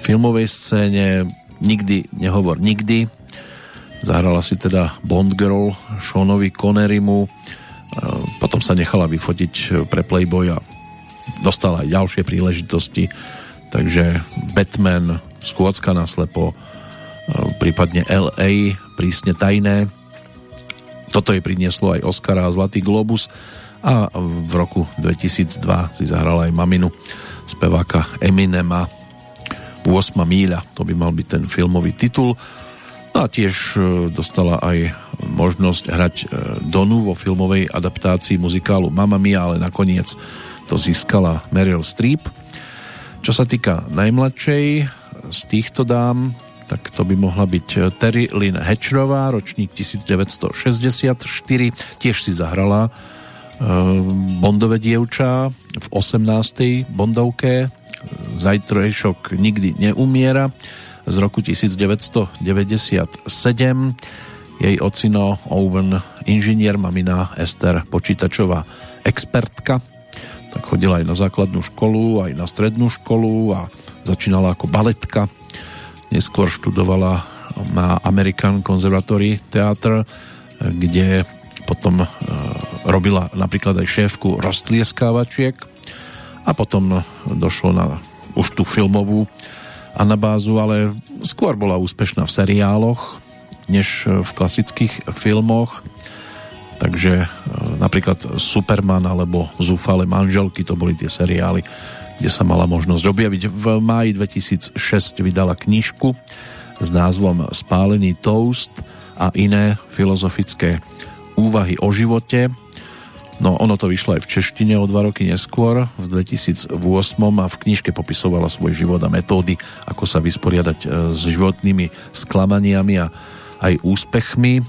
filmovej scéne. Nikdy, nehovor nikdy, Zahrala si teda Bond Girl Seanovi Connerymu, potom sa nechala vyfotiť pre Playboy a dostala aj ďalšie príležitosti, takže Batman, Skôcka na slepo, prípadne LA, prísne tajné. Toto jej prinieslo aj Oscara a Zlatý Globus. A v roku 2002 si zahrala aj maminu speváka Eminema. 8 míľa, to by mal byť ten filmový titul. No a tiež e, dostala aj možnosť hrať e, Donu vo filmovej adaptácii muzikálu Mamma Mia, ale nakoniec to získala Meryl Streep. Čo sa týka najmladšej z týchto dám, tak to by mohla byť Terry Lynn Hatcherová, ročník 1964, tiež si zahrala Bondové dievča v 18. Bondovke Zajtrajšok nikdy neumiera z roku 1997. Jej ocino Owen, inžinier, mamina Ester, počítačová expertka. Tak chodila aj na základnú školu, aj na strednú školu a začínala ako baletka. Neskôr študovala na American Conservatory Theatre, kde potom e, robila napríklad aj šéfku roztlieskávačiek a potom došlo na už tú filmovú anabázu, ale skôr bola úspešná v seriáloch, než v klasických filmoch. Takže e, napríklad Superman alebo Zúfale manželky, to boli tie seriály, kde sa mala možnosť objaviť. V máji 2006 vydala knižku s názvom Spálený toast a iné filozofické úvahy o živote No ono to vyšlo aj v češtine o dva roky neskôr, v 2008 a v knižke popisovala svoj život a metódy, ako sa vysporiadať e, s životnými sklamaniami a aj úspechmi.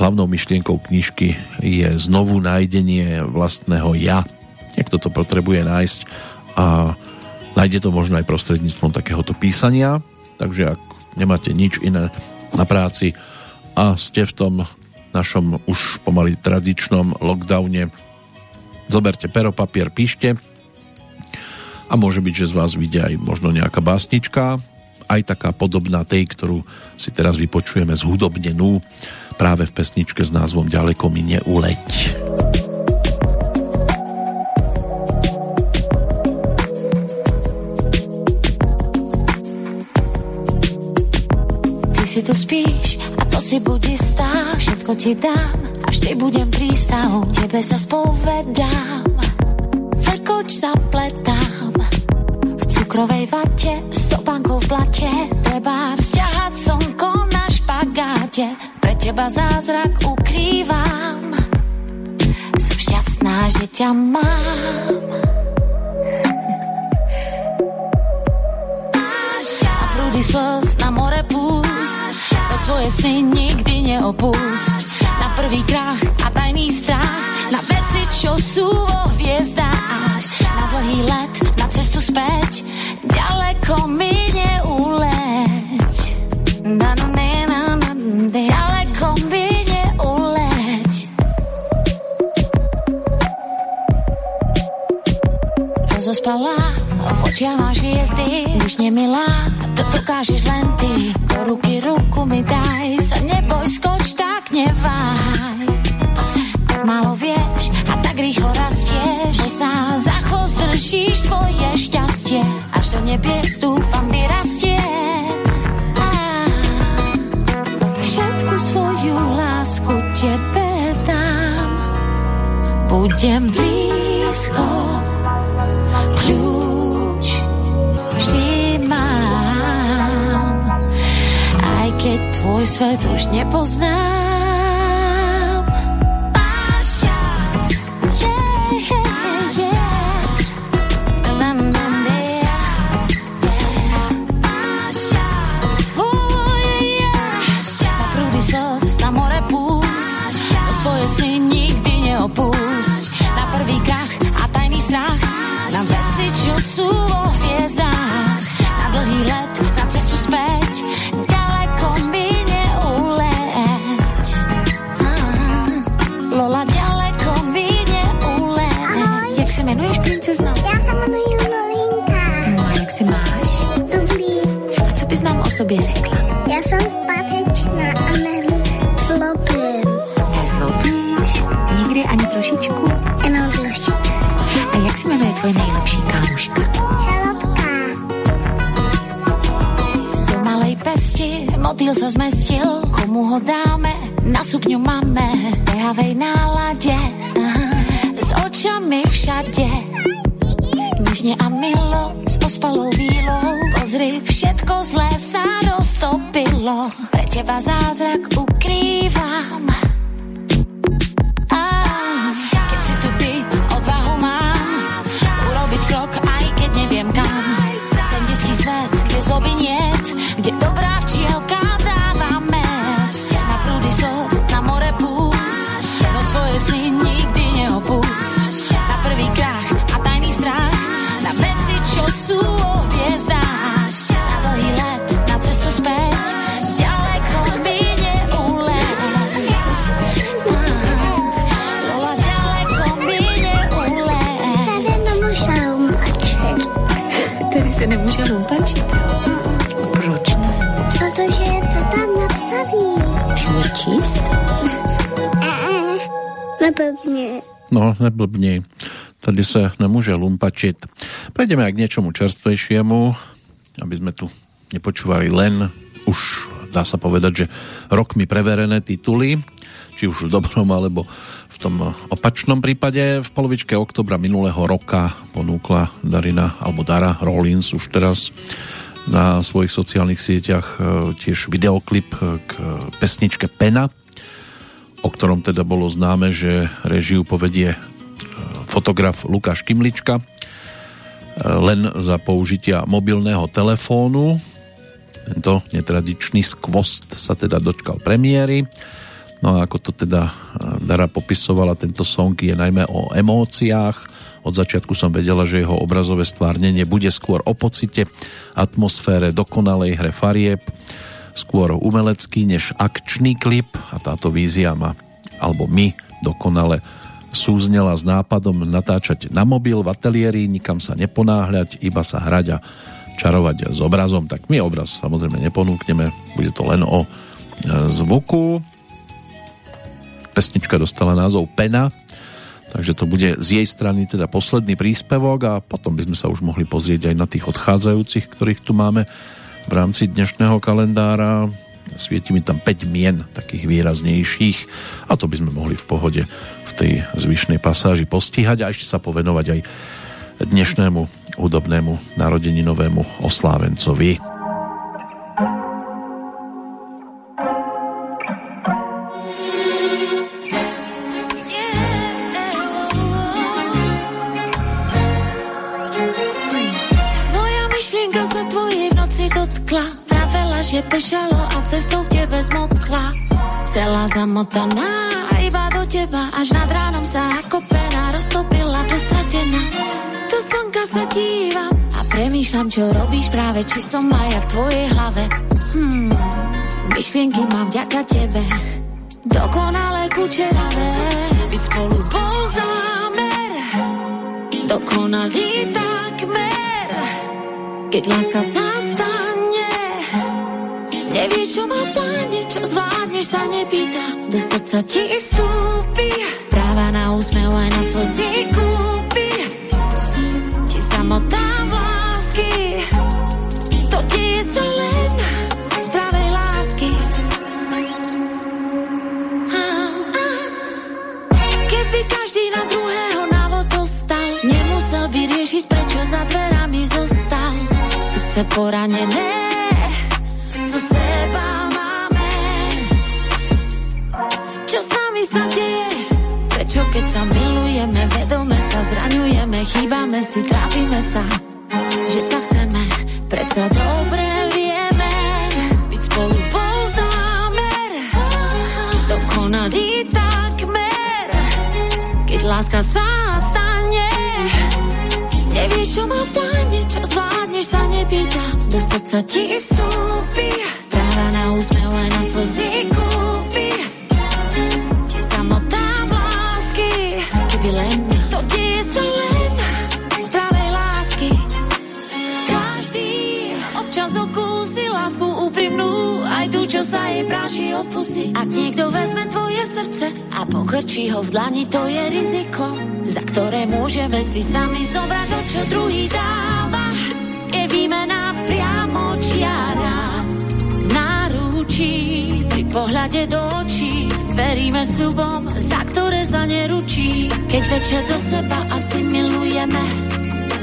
Hlavnou myšlienkou knižky je znovu nájdenie vlastného ja. Niekto to potrebuje nájsť a nájde to možno aj prostredníctvom takéhoto písania, takže ak nemáte nič iné na práci a ste v tom našom už pomaly tradičnom lockdowne. Zoberte pero, papier, píšte a môže byť, že z vás vidia aj možno nejaká básnička, aj taká podobná tej, ktorú si teraz vypočujeme zhudobnenú práve v pesničke s názvom Ďaleko mi neuleť. Ty si tu spíš a to si budí istá, všetko ti dám a vždy budem prístav. Tebe sa spovedám, vrkoč zapletám. V cukrovej vate, stopánkou v plate, treba vzťahať slnko na špagáte. Teba zázrak ukrývam, som šťastná, že ťa mám. A prúdy slz na more púsť, pro svoje sny nikdy neopúšť na prvý krach a tajný strach, na veci, čo sú vo hviezdách. Na dlhý let, na cestu späť, ďaleko mi neuleť. očia máš hviezdy, už nemilá, to dokážeš len ty. Do ruky ruku mi daj, sa neboj, skoč, tak neváhaj. Málo vieš a tak rýchlo rastieš, že sa za chvost držíš svoje šťastie. Až do nebies dúfam vyrastie. Všetku svoju lásku tebe dám, budem blízko. Tvoj svet už nepoznám. Sobie řekla? Já jsem zpátečná a nezlobím. Nezlobíš? Nikdy ani trošičku? Jenom trošičku. A jak se jmenuje tvoje nejlepší kámoška? Šalotka. Malej pesti motýl sa zmestil, komu ho dáme, na sukňu máme, v behavej nálade, aha, s očami všade. Nežne a milo, s ospalou vílou, pozri, roztopilo. Pre teba zázrak ukrývam. si tu ty, odvahu mám urobiť krok, aj keď neviem kam. Ten detský svet, kde zloby niet, Neblbni. No, neblbni. Tady sa nemôže lumpačiť. Prejdeme aj k niečomu čerstvejšiemu, aby sme tu nepočúvali len už dá sa povedať, že rokmi preverené tituly, či už v dobrom alebo v tom opačnom prípade. V polovičke oktobra minulého roka ponúkla Darina alebo Dara Rollins už teraz na svojich sociálnych sieťach e, tiež videoklip k pesničke Pena, o ktorom teda bolo známe, že režiu povedie e, fotograf Lukáš Kimlička e, len za použitia mobilného telefónu. Tento netradičný skvost sa teda dočkal premiéry. No a ako to teda Dara popisovala, tento song je najmä o emóciách, od začiatku som vedela, že jeho obrazové stvárnenie bude skôr o pocite, atmosfére, dokonalej hre farieb, skôr umelecký než akčný klip a táto vízia ma, alebo my, dokonale súznela s nápadom natáčať na mobil v ateliéri, nikam sa neponáhľať, iba sa hrať a čarovať s obrazom. Tak my obraz samozrejme neponúkneme, bude to len o e, zvuku. Pesnička dostala názov Pena Takže to bude z jej strany teda posledný príspevok a potom by sme sa už mohli pozrieť aj na tých odchádzajúcich, ktorých tu máme v rámci dnešného kalendára. Svieti mi tam 5 mien takých výraznejších a to by sme mohli v pohode v tej zvyšnej pasáži postihať a ešte sa povenovať aj dnešnému hudobnému narodeninovému oslávencovi. Že pršalo a cestou k tebe zmokla. Celá zamotaná, iba do teba, až nad ránom sa ako pena roztopila, dostratená. Do slnka sa dívam a premýšľam, čo robíš práve, či som aj v tvojej hlave. Hmm, myšlienky mám vďaka tebe, dokonale kučeravé, byť spolu bol zámer, dokonalý takmer, keď láska zastane Nevieš, čo ma vládne, čo zvládneš, sa nepýta. Do srdca ti vstúpi, práva na úsmev aj na slzy kúpi. Ti samotá lásky, to ti je sa len z pravej lásky. Keby každý na druhého návod dostal, nemusel by riešiť, prečo za dverami zostal. Srdce poranené keď sa milujeme, vedome sa zraňujeme, chýbame si, trápime sa, že sa chceme, predsa dobre vieme, byť spolu bol zámer, dokonalý takmer, keď láska sa stane, nevieš, čo má v pláne, čo zvládneš, sa nepýta, do srdca ti vstúpi, práva na úsmev aj na slzy kúpi, keby len to deje sa len z pravej lásky. Každý občas dokúsi lásku úprimnú, aj tú, čo sa jej práši odpustí. Ak niekto vezme tvoje srdce a pokrčí ho v dlani, to je riziko, za ktoré môžeme si sami zobrať to, čo druhý dáva. Je výmena priamo čiara v náručí, pri pohľade do očí. Veríme sľubom, za ktoré sa neručí. Keď večer do seba asi milujeme,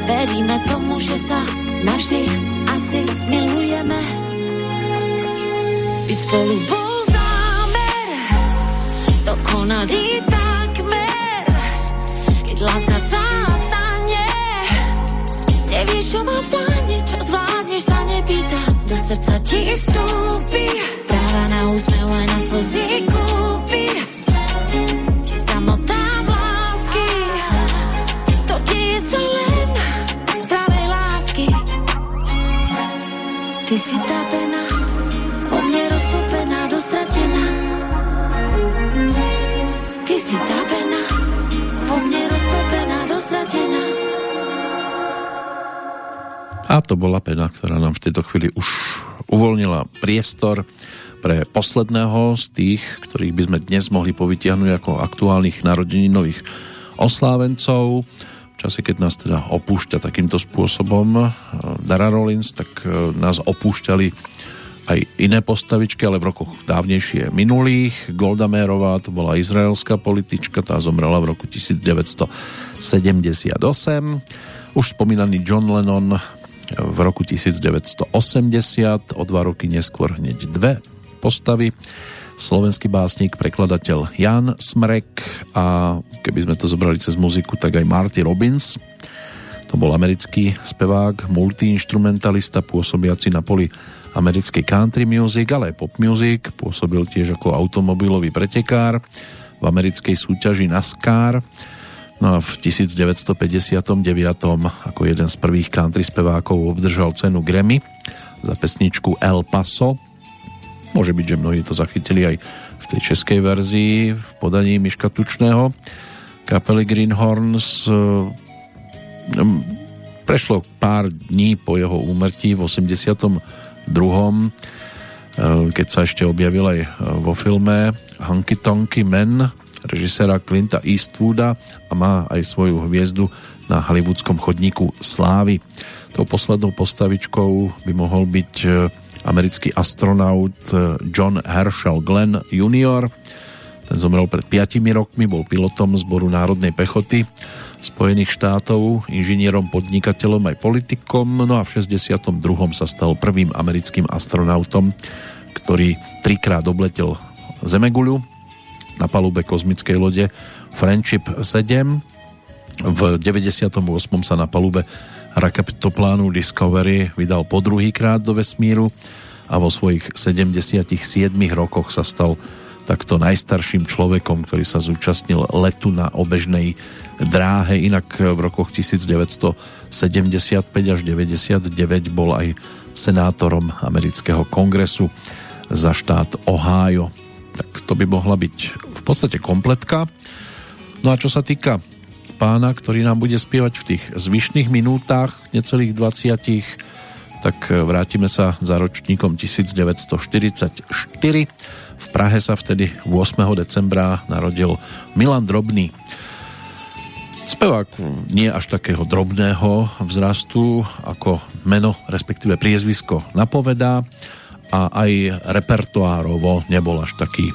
veríme tomu, že sa navždy asi milujeme. Byť spolu bol zámer, dokonalý takmer, keď láska sa stane. Nevieš, čo má v pláne, čo zvládneš, sa nepýta. Do srdca ti vstúpi, práva na úsmev aj na slzy kúpi. A to bola pena, ktorá nám v tejto chvíli už uvoľnila priestor pre posledného z tých, ktorých by sme dnes mohli povytiahnuť ako aktuálnych narodeninových oslávencov. V čase, keď nás teda opúšťa takýmto spôsobom eh, Dara Rollins, tak eh, nás opúšťali aj iné postavičky, ale v rokoch dávnejšie minulých. Golda Mérová, to bola izraelská politička, tá zomrela v roku 1978. Už spomínaný John Lennon v roku 1980, o dva roky neskôr hneď dve postavy. Slovenský básnik, prekladateľ Jan Smrek a keby sme to zobrali cez muziku, tak aj Marty Robbins. To bol americký spevák, multiinstrumentalista pôsobiaci na poli americkej country music, ale aj pop music. Pôsobil tiež ako automobilový pretekár v americkej súťaži NASCAR. No a v 1959. ako jeden z prvých country spevákov obdržal cenu Grammy za pesničku El Paso. Môže byť, že mnohí to zachytili aj v tej českej verzii v podaní Miška Tučného kapely Greenhorns. Prešlo pár dní po jeho úmrtí v 82 keď sa ešte objavil aj vo filme Hunky Tonky Men režisera Clinta Eastwooda a má aj svoju hviezdu na hollywoodskom chodníku slávy. Tou poslednou postavičkou by mohol byť americký astronaut John Herschel Glenn Jr. Ten zomrel pred 5 rokmi, bol pilotom zboru národnej pechoty Spojených štátov, inžinierom, podnikateľom aj politikom, no a v 62. sa stal prvým americkým astronautom, ktorý trikrát obletel Zemeguľu na palube kozmickej lode Friendship 7. V 98. sa na palube raketoplánu Discovery vydal po druhý krát do vesmíru a vo svojich 77 rokoch sa stal takto najstarším človekom, ktorý sa zúčastnil letu na obežnej dráhe. Inak v rokoch 1975 až 99 bol aj senátorom amerického kongresu za štát Ohio. Tak to by mohla byť v podstate kompletka. No a čo sa týka pána, ktorý nám bude spievať v tých zvyšných minútach, necelých 20, tak vrátime sa za ročníkom 1944 v Prahe sa vtedy 8. decembra narodil Milan Drobný. Spevák nie až takého drobného vzrastu, ako meno, respektíve priezvisko napovedá a aj repertoárovo nebol až taký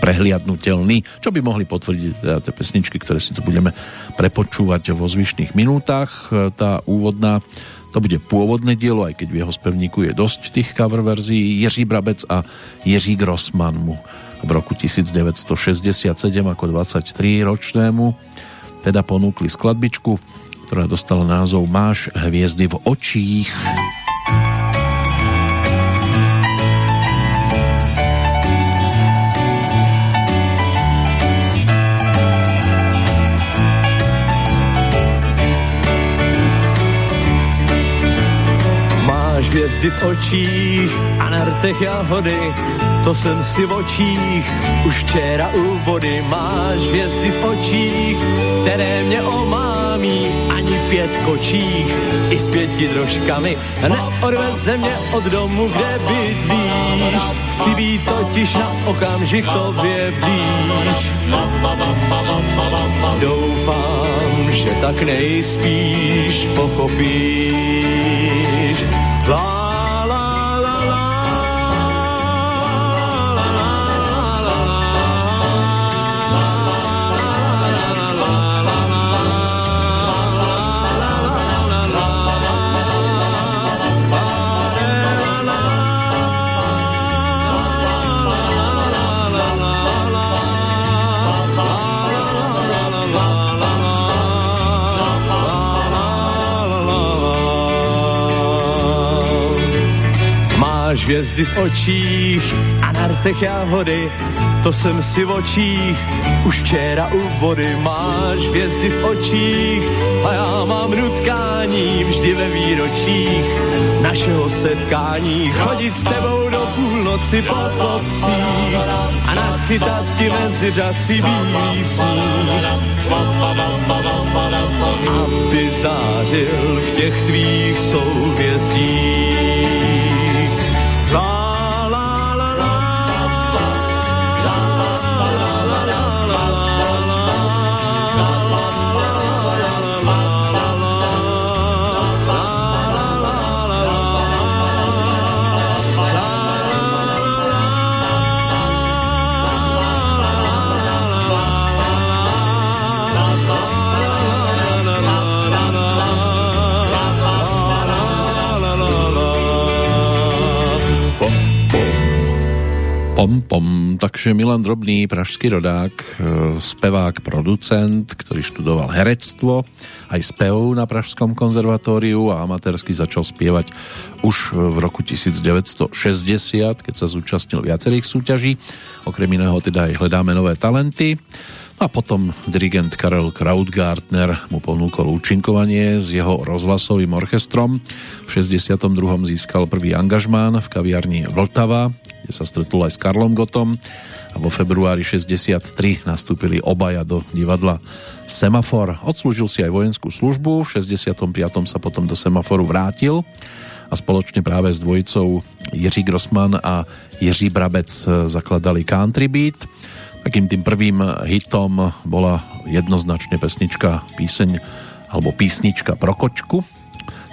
prehliadnutelný, čo by mohli potvrdiť teda tie pesničky, ktoré si tu budeme prepočúvať vo zvyšných minútach. Tá úvodná To bude pôvodné dielo, aj keď v jeho spevníku je dosť tých cover verzií. Jiří Brabec a Jiří Grossman mu v roku 1967 ako 23 ročnému teda ponúkli skladbičku, ktorá dostala názov Máš hviezdy v očích. Hvězdy v očích a na rtech jahody, to jsem si v očích, už včera u vody máš hvězdy v očích, které mě omámí, ani pět kočích, i s pěti drožkami, neodveze mě od domu, kde bydlíš, chci být totiž na okamžik tobě blíž. Doufám, že tak nejspíš pochopíš, La hvězdy v očích a na rtech jahody, to jsem si v očích, už včera u vody máš hvězdy v očích a já mám nutkání vždy ve výročích. Našeho setkání, chodit s tebou do půlnoci po kopcích a nachytat ti mezi řasy písní, aby zářil v těch tvých souvězdích. Pom, pom. Takže Milan Drobný, pražský rodák, e, spevák, producent, ktorý študoval herectvo, aj spev na Pražskom konzervatóriu a amatérsky začal spievať už v roku 1960, keď sa zúčastnil viacerých súťaží. Okrem iného teda aj hledáme nové talenty. A potom dirigent Karel Krautgartner mu ponúkol účinkovanie s jeho rozhlasovým orchestrom. V 62. získal prvý angažmán v kaviarni Vltava kde sa stretol aj s Karlom Gotom a vo februári 63 nastúpili obaja do divadla Semafor. Odslúžil si aj vojenskú službu, v 65. sa potom do Semaforu vrátil a spoločne práve s dvojicou Jiří Grossman a Jiří Brabec zakladali Country Beat. Takým tým prvým hitom bola jednoznačne pesnička píseň alebo písnička pro kočku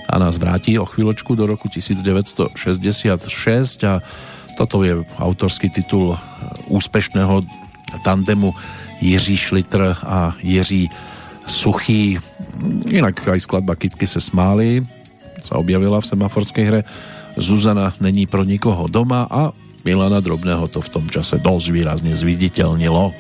a nás vráti o chvíľočku do roku 1966 a toto je autorský titul úspešného tandemu Jiří Šlitr a Jiří Suchý. Inak aj skladba Kitky se smáli sa objavila v semaforskej hre. Zuzana není pro nikoho doma a Milana Drobného to v tom čase dosť výrazne zviditeľnilo.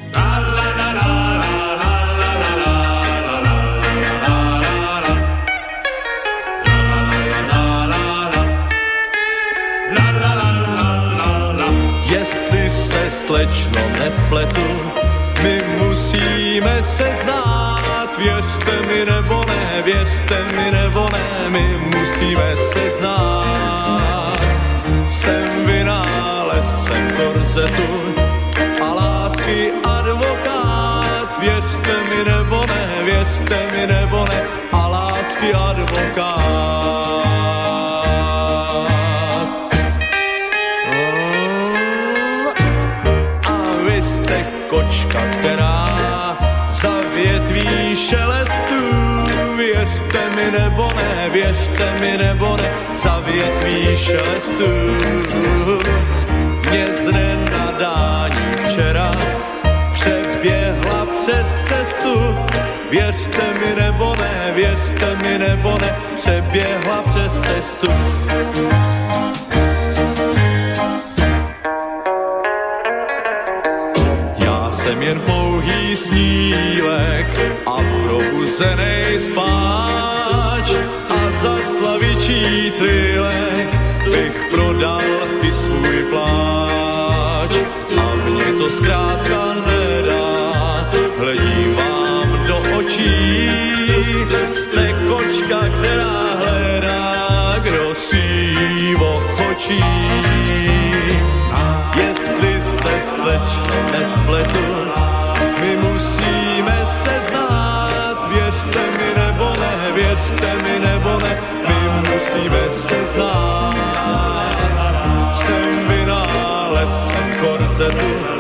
Slečno nepletu, my musíme se znát, věřte mi nebo ne, věřte mi nebo ne, my musíme se znát. Jsem vynálezcem korzetu nebo ne, věřte mi nebo ne, za větví šelestu. Mě z nenadání včera přeběhla přes cestu věřte mi nebo ne, věřte mi nebo ne, přeběhla přes cestu. Já jsem jen pouhý snílek a probuzenej spáč a za trilek bych prodal i svůj pláč. A mě to zkrátka nedá, hledím vám do očí, jste kočka, která hledá, kdo si jí ochočí. Jestli se slečno nepletu, musíme se znát. Jsem vynálezcem korzetu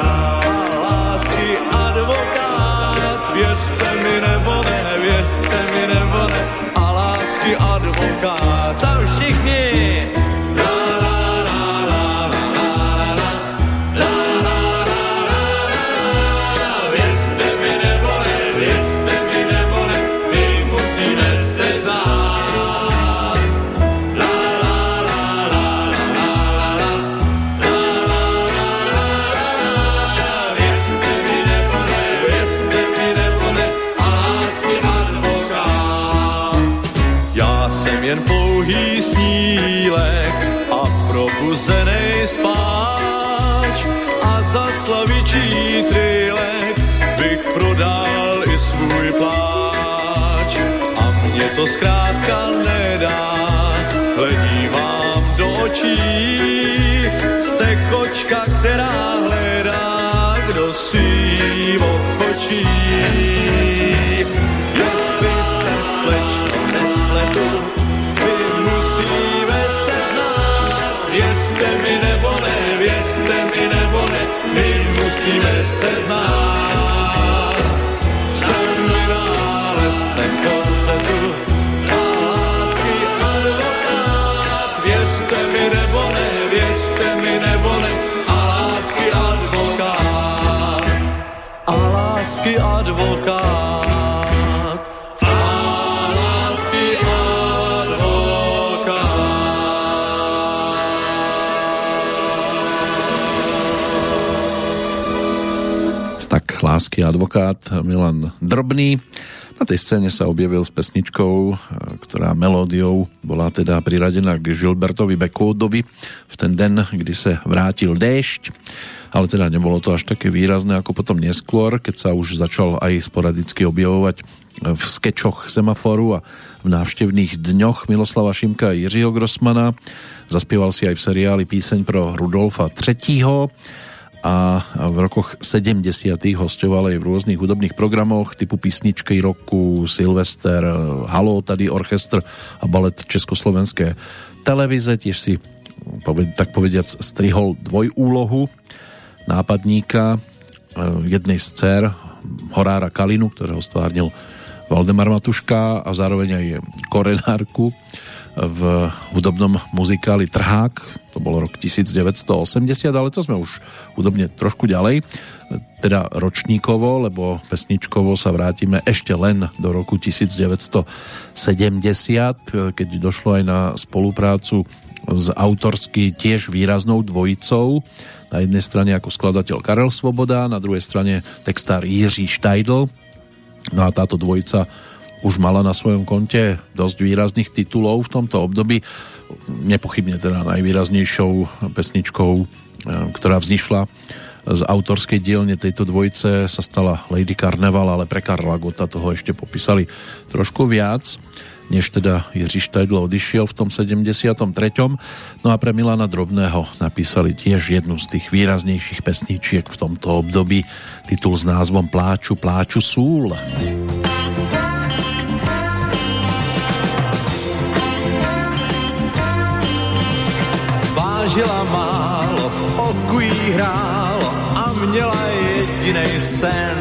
slavičí trilek bych prodal i svůj pláč. A mě to zkrátka nedá, hledí vám do očí, jste kočka, lásky advokát Milan Drobný. Na tej scéne sa objavil s pesničkou, e, ktorá melódiou bola teda priradená k Gilbertovi Beckwoodovi v ten den, kdy sa vrátil déšť ale teda nebolo to až také výrazné ako potom neskôr, keď sa už začal aj sporadicky objavovať v skečoch semaforu a v návštevných dňoch Miloslava Šimka a Jiřího Grossmana. Zaspieval si aj v seriáli píseň pro Rudolfa III a v rokoch 70. hostoval aj v rôznych hudobných programoch typu písničky roku, Silvester, Halo, tady orchestr a balet Československé televize. Tiež si tak povediac strihol dvojúlohu nápadníka e, jednej z dcer Horára Kalinu, ktorého stvárnil Valdemar Matuška a zároveň aj korenárku v hudobnom muzikáli Trhák, to bol rok 1980, ale to sme už hudobne trošku ďalej, teda ročníkovo, lebo pesničkovo sa vrátime ešte len do roku 1970, keď došlo aj na spoluprácu s autorsky tiež výraznou dvojicou. Na jednej strane ako skladateľ Karel Svoboda, na druhej strane textár Jiří Štajdl. No a táto dvojica už mala na svojom konte dosť výrazných titulov v tomto období. Nepochybne teda najvýraznejšou pesničkou, e, ktorá vznišla z autorskej dielne tejto dvojice sa stala Lady Carnival, ale pre Karla Gota toho ešte popísali trošku viac než teda Jiří Štajdlo odišiel v tom 73. No a pre Milana Drobného napísali tiež jednu z tých výraznejších pesničiek v tomto období, titul s názvom Pláču, pláču súl. Vážila málo, v oku jí hrálo a měla jedinej sen.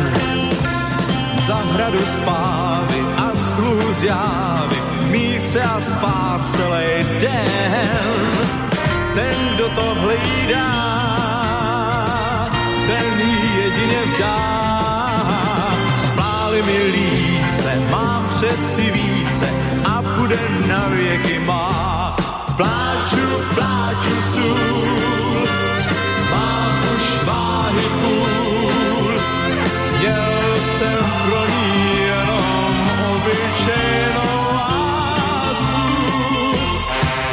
Zahradu spávy a sluhu z jávy, mít se a spát celý den. Ten, kdo to hlídá, ten jí jedině vdá. Spáli mi líc líce, mám přeci více a bude na věky má. Pláču, pláču sůl, mám už váhy půl, měl jsem pro ní jenom obyčejnou lásku.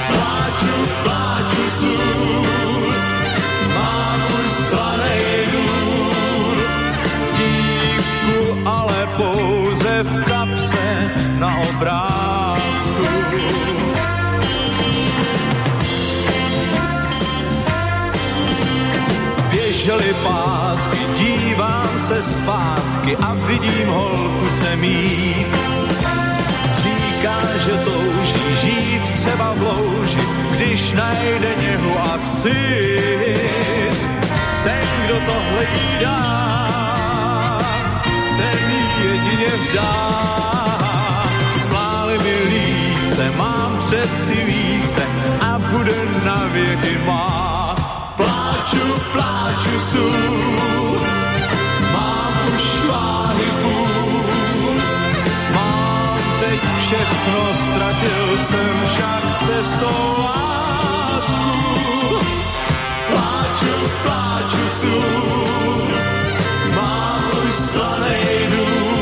Pláču, pláču sůl, mám už slanej důl, dívku ale pouze v kapse na obrázku. Pátky, dívám se zpátky a vidím holku se mít. Říká, že touží žít třeba v louži, když najde něhu a cit. Ten, kdo to hlídá, ten jedině vdá. Spláli mi líce, mám přeci více a bude na věky má. Pláču, pláču sůl, mám už váhy půl, mám teď všechno, ztratil jsem však cestou lásku. Pláču, pláču sůl, mám už slanej důl,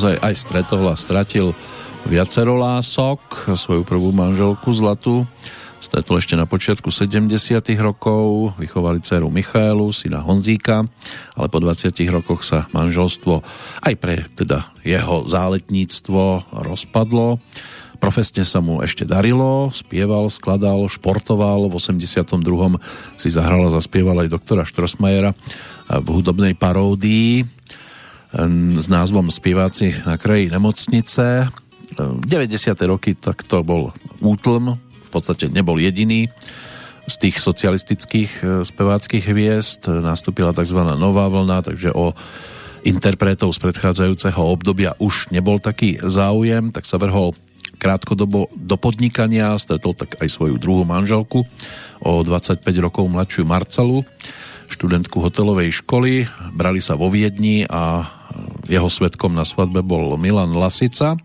naozaj aj stretol a stratil viacero lások. Svoju prvú manželku Zlatu stretol ešte na počiatku 70 rokov, vychovali dceru Michaelu, syna Honzíka, ale po 20 rokoch sa manželstvo aj pre teda jeho záletníctvo rozpadlo. Profesne sa mu ešte darilo, spieval, skladal, športoval. V 82. si zahral a zaspieval aj doktora Štrosmajera v hudobnej paródii s názvom Spieváci na kraji nemocnice. 90. roky tak to bol útlm, v podstate nebol jediný z tých socialistických e, speváckých hviezd. Nastúpila tzv. nová vlna, takže o interpretov z predchádzajúceho obdobia už nebol taký záujem, tak sa vrhol krátkodobo do podnikania, stretol tak aj svoju druhú manželku, o 25 rokov mladšiu Marcelu, študentku hotelovej školy, brali sa vo Viedni a jeho svetkom na svadbe bol Milan Lasica.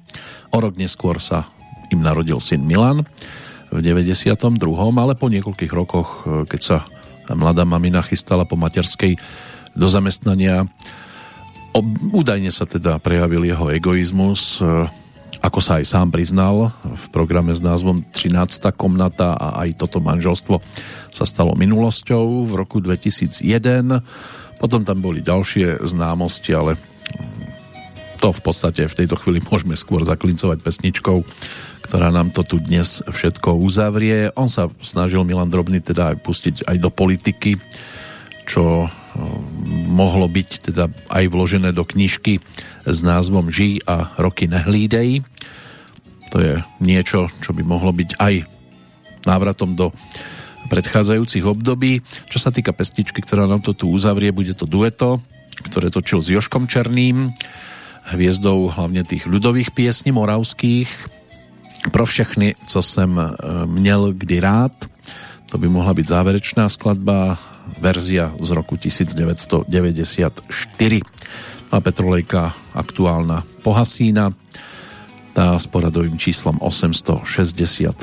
O rok neskôr sa im narodil syn Milan v 92. ale po niekoľkých rokoch, keď sa mladá mamina chystala po materskej do zamestnania, údajne sa teda prejavil jeho egoizmus, ako sa aj sám priznal v programe s názvom 13. komnata a aj toto manželstvo sa stalo minulosťou v roku 2001. Potom tam boli ďalšie známosti, ale to v podstate v tejto chvíli môžeme skôr zaklincovať pesničkou, ktorá nám to tu dnes všetko uzavrie. On sa snažil Milan Drobný teda aj pustiť aj do politiky, čo mohlo byť teda aj vložené do knižky s názvom Žij a roky nehlídej. To je niečo, čo by mohlo byť aj návratom do predchádzajúcich období. Čo sa týka pesničky, ktorá nám to tu uzavrie, bude to dueto, ktoré točil s Joškom Černým, hviezdou hlavne tých ľudových piesní moravských. Pro všechny, co jsem měl kdy rád, to by mohla byť záverečná skladba, verzia z roku 1994. A Petrolejka aktuálna pohasína. Tá s poradovým číslom 865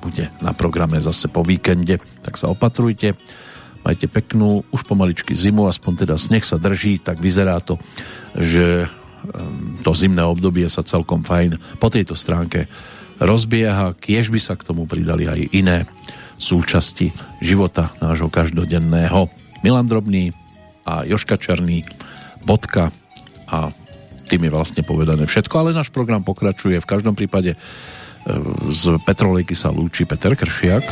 bude na programe zase po víkende, tak sa opatrujte. Majte peknú, už pomaličky zimu, aspoň teda sneh sa drží, tak vyzerá to, že ehm, to zimné obdobie sa celkom fajn po tejto stránke rozbieha, kiež by sa k tomu pridali aj iné súčasti života nášho každodenného. Milan Drobný a Joška Černý, bodka a tým je vlastne povedané všetko, ale náš program pokračuje. V každom prípade e, z Petrolejky sa lúči Peter Kršiak.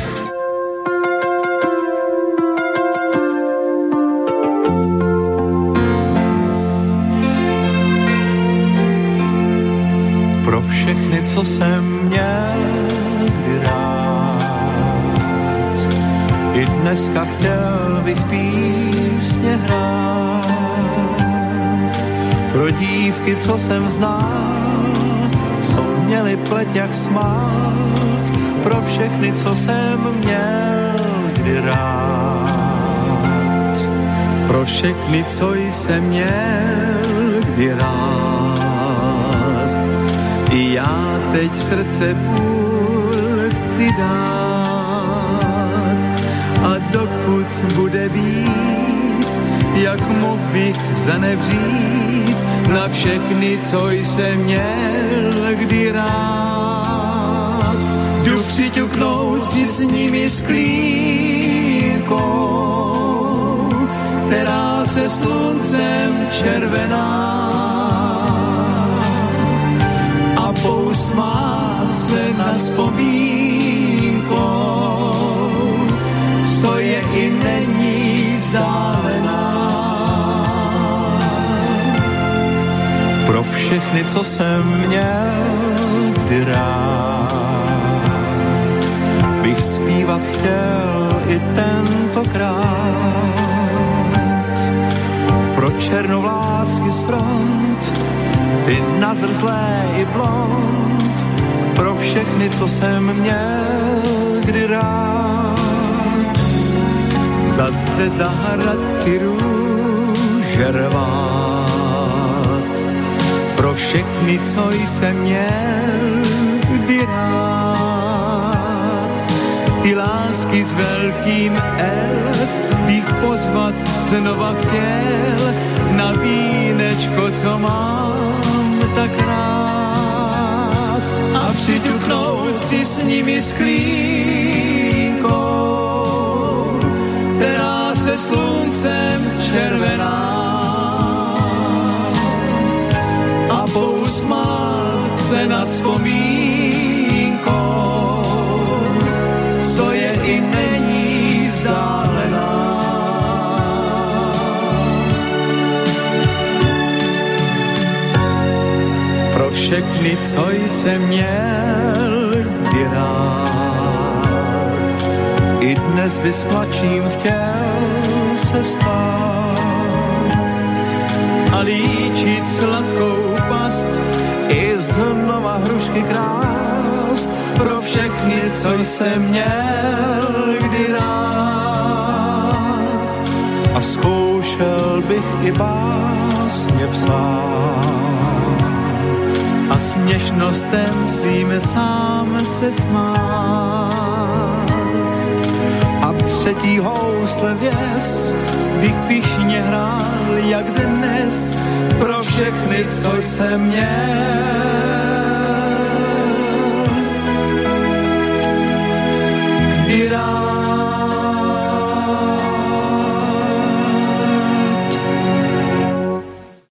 Co jsem měl rád, i dneska chtěl bych písně hrát. Pro dívky, co jsem znal, co měli pleť jak smát, pro všechny, co jsem měl kdy rád. Pro všechny, co jsem měl kdy rád, i já teď srdce půl chci dát. A dokud bude být, jak mohl bych zanevřít, na všechny, co jsem měl kdy rád. Jdu přiťuknout si s nimi sklínkou, která se sluncem červená a pousmát se na vzpomínkou, co je i není vzdálená. pro všechny, co jsem měl kdy rád. Bych zpívat chtěl i tentokrát. Pro černovlásky z front, ty nazrzlé i blond, pro všechny, co jsem měl kdy rád. Zas ze zahrad ti růže pro všechny, co jsem měl kdy rád. Ty lásky s velkým L bych pozvat znova chtěl na vínečko, co mám tak rád. A přiťuknout si s nimi sklínkou, která se sluncem červená pousmát se nad vzpomínkou, všechny, co jsem měl kdy i dnes by s mladším chtěl se stát a líčit sladkou past i znova hrušky krást pro všechny, co jsem měl kdy rád. A zkoušel bych i básně psát a směšnostem svým sám se smát. A třetí housle věs bych pišně hrál jak dnes pro všechny, co jsem měl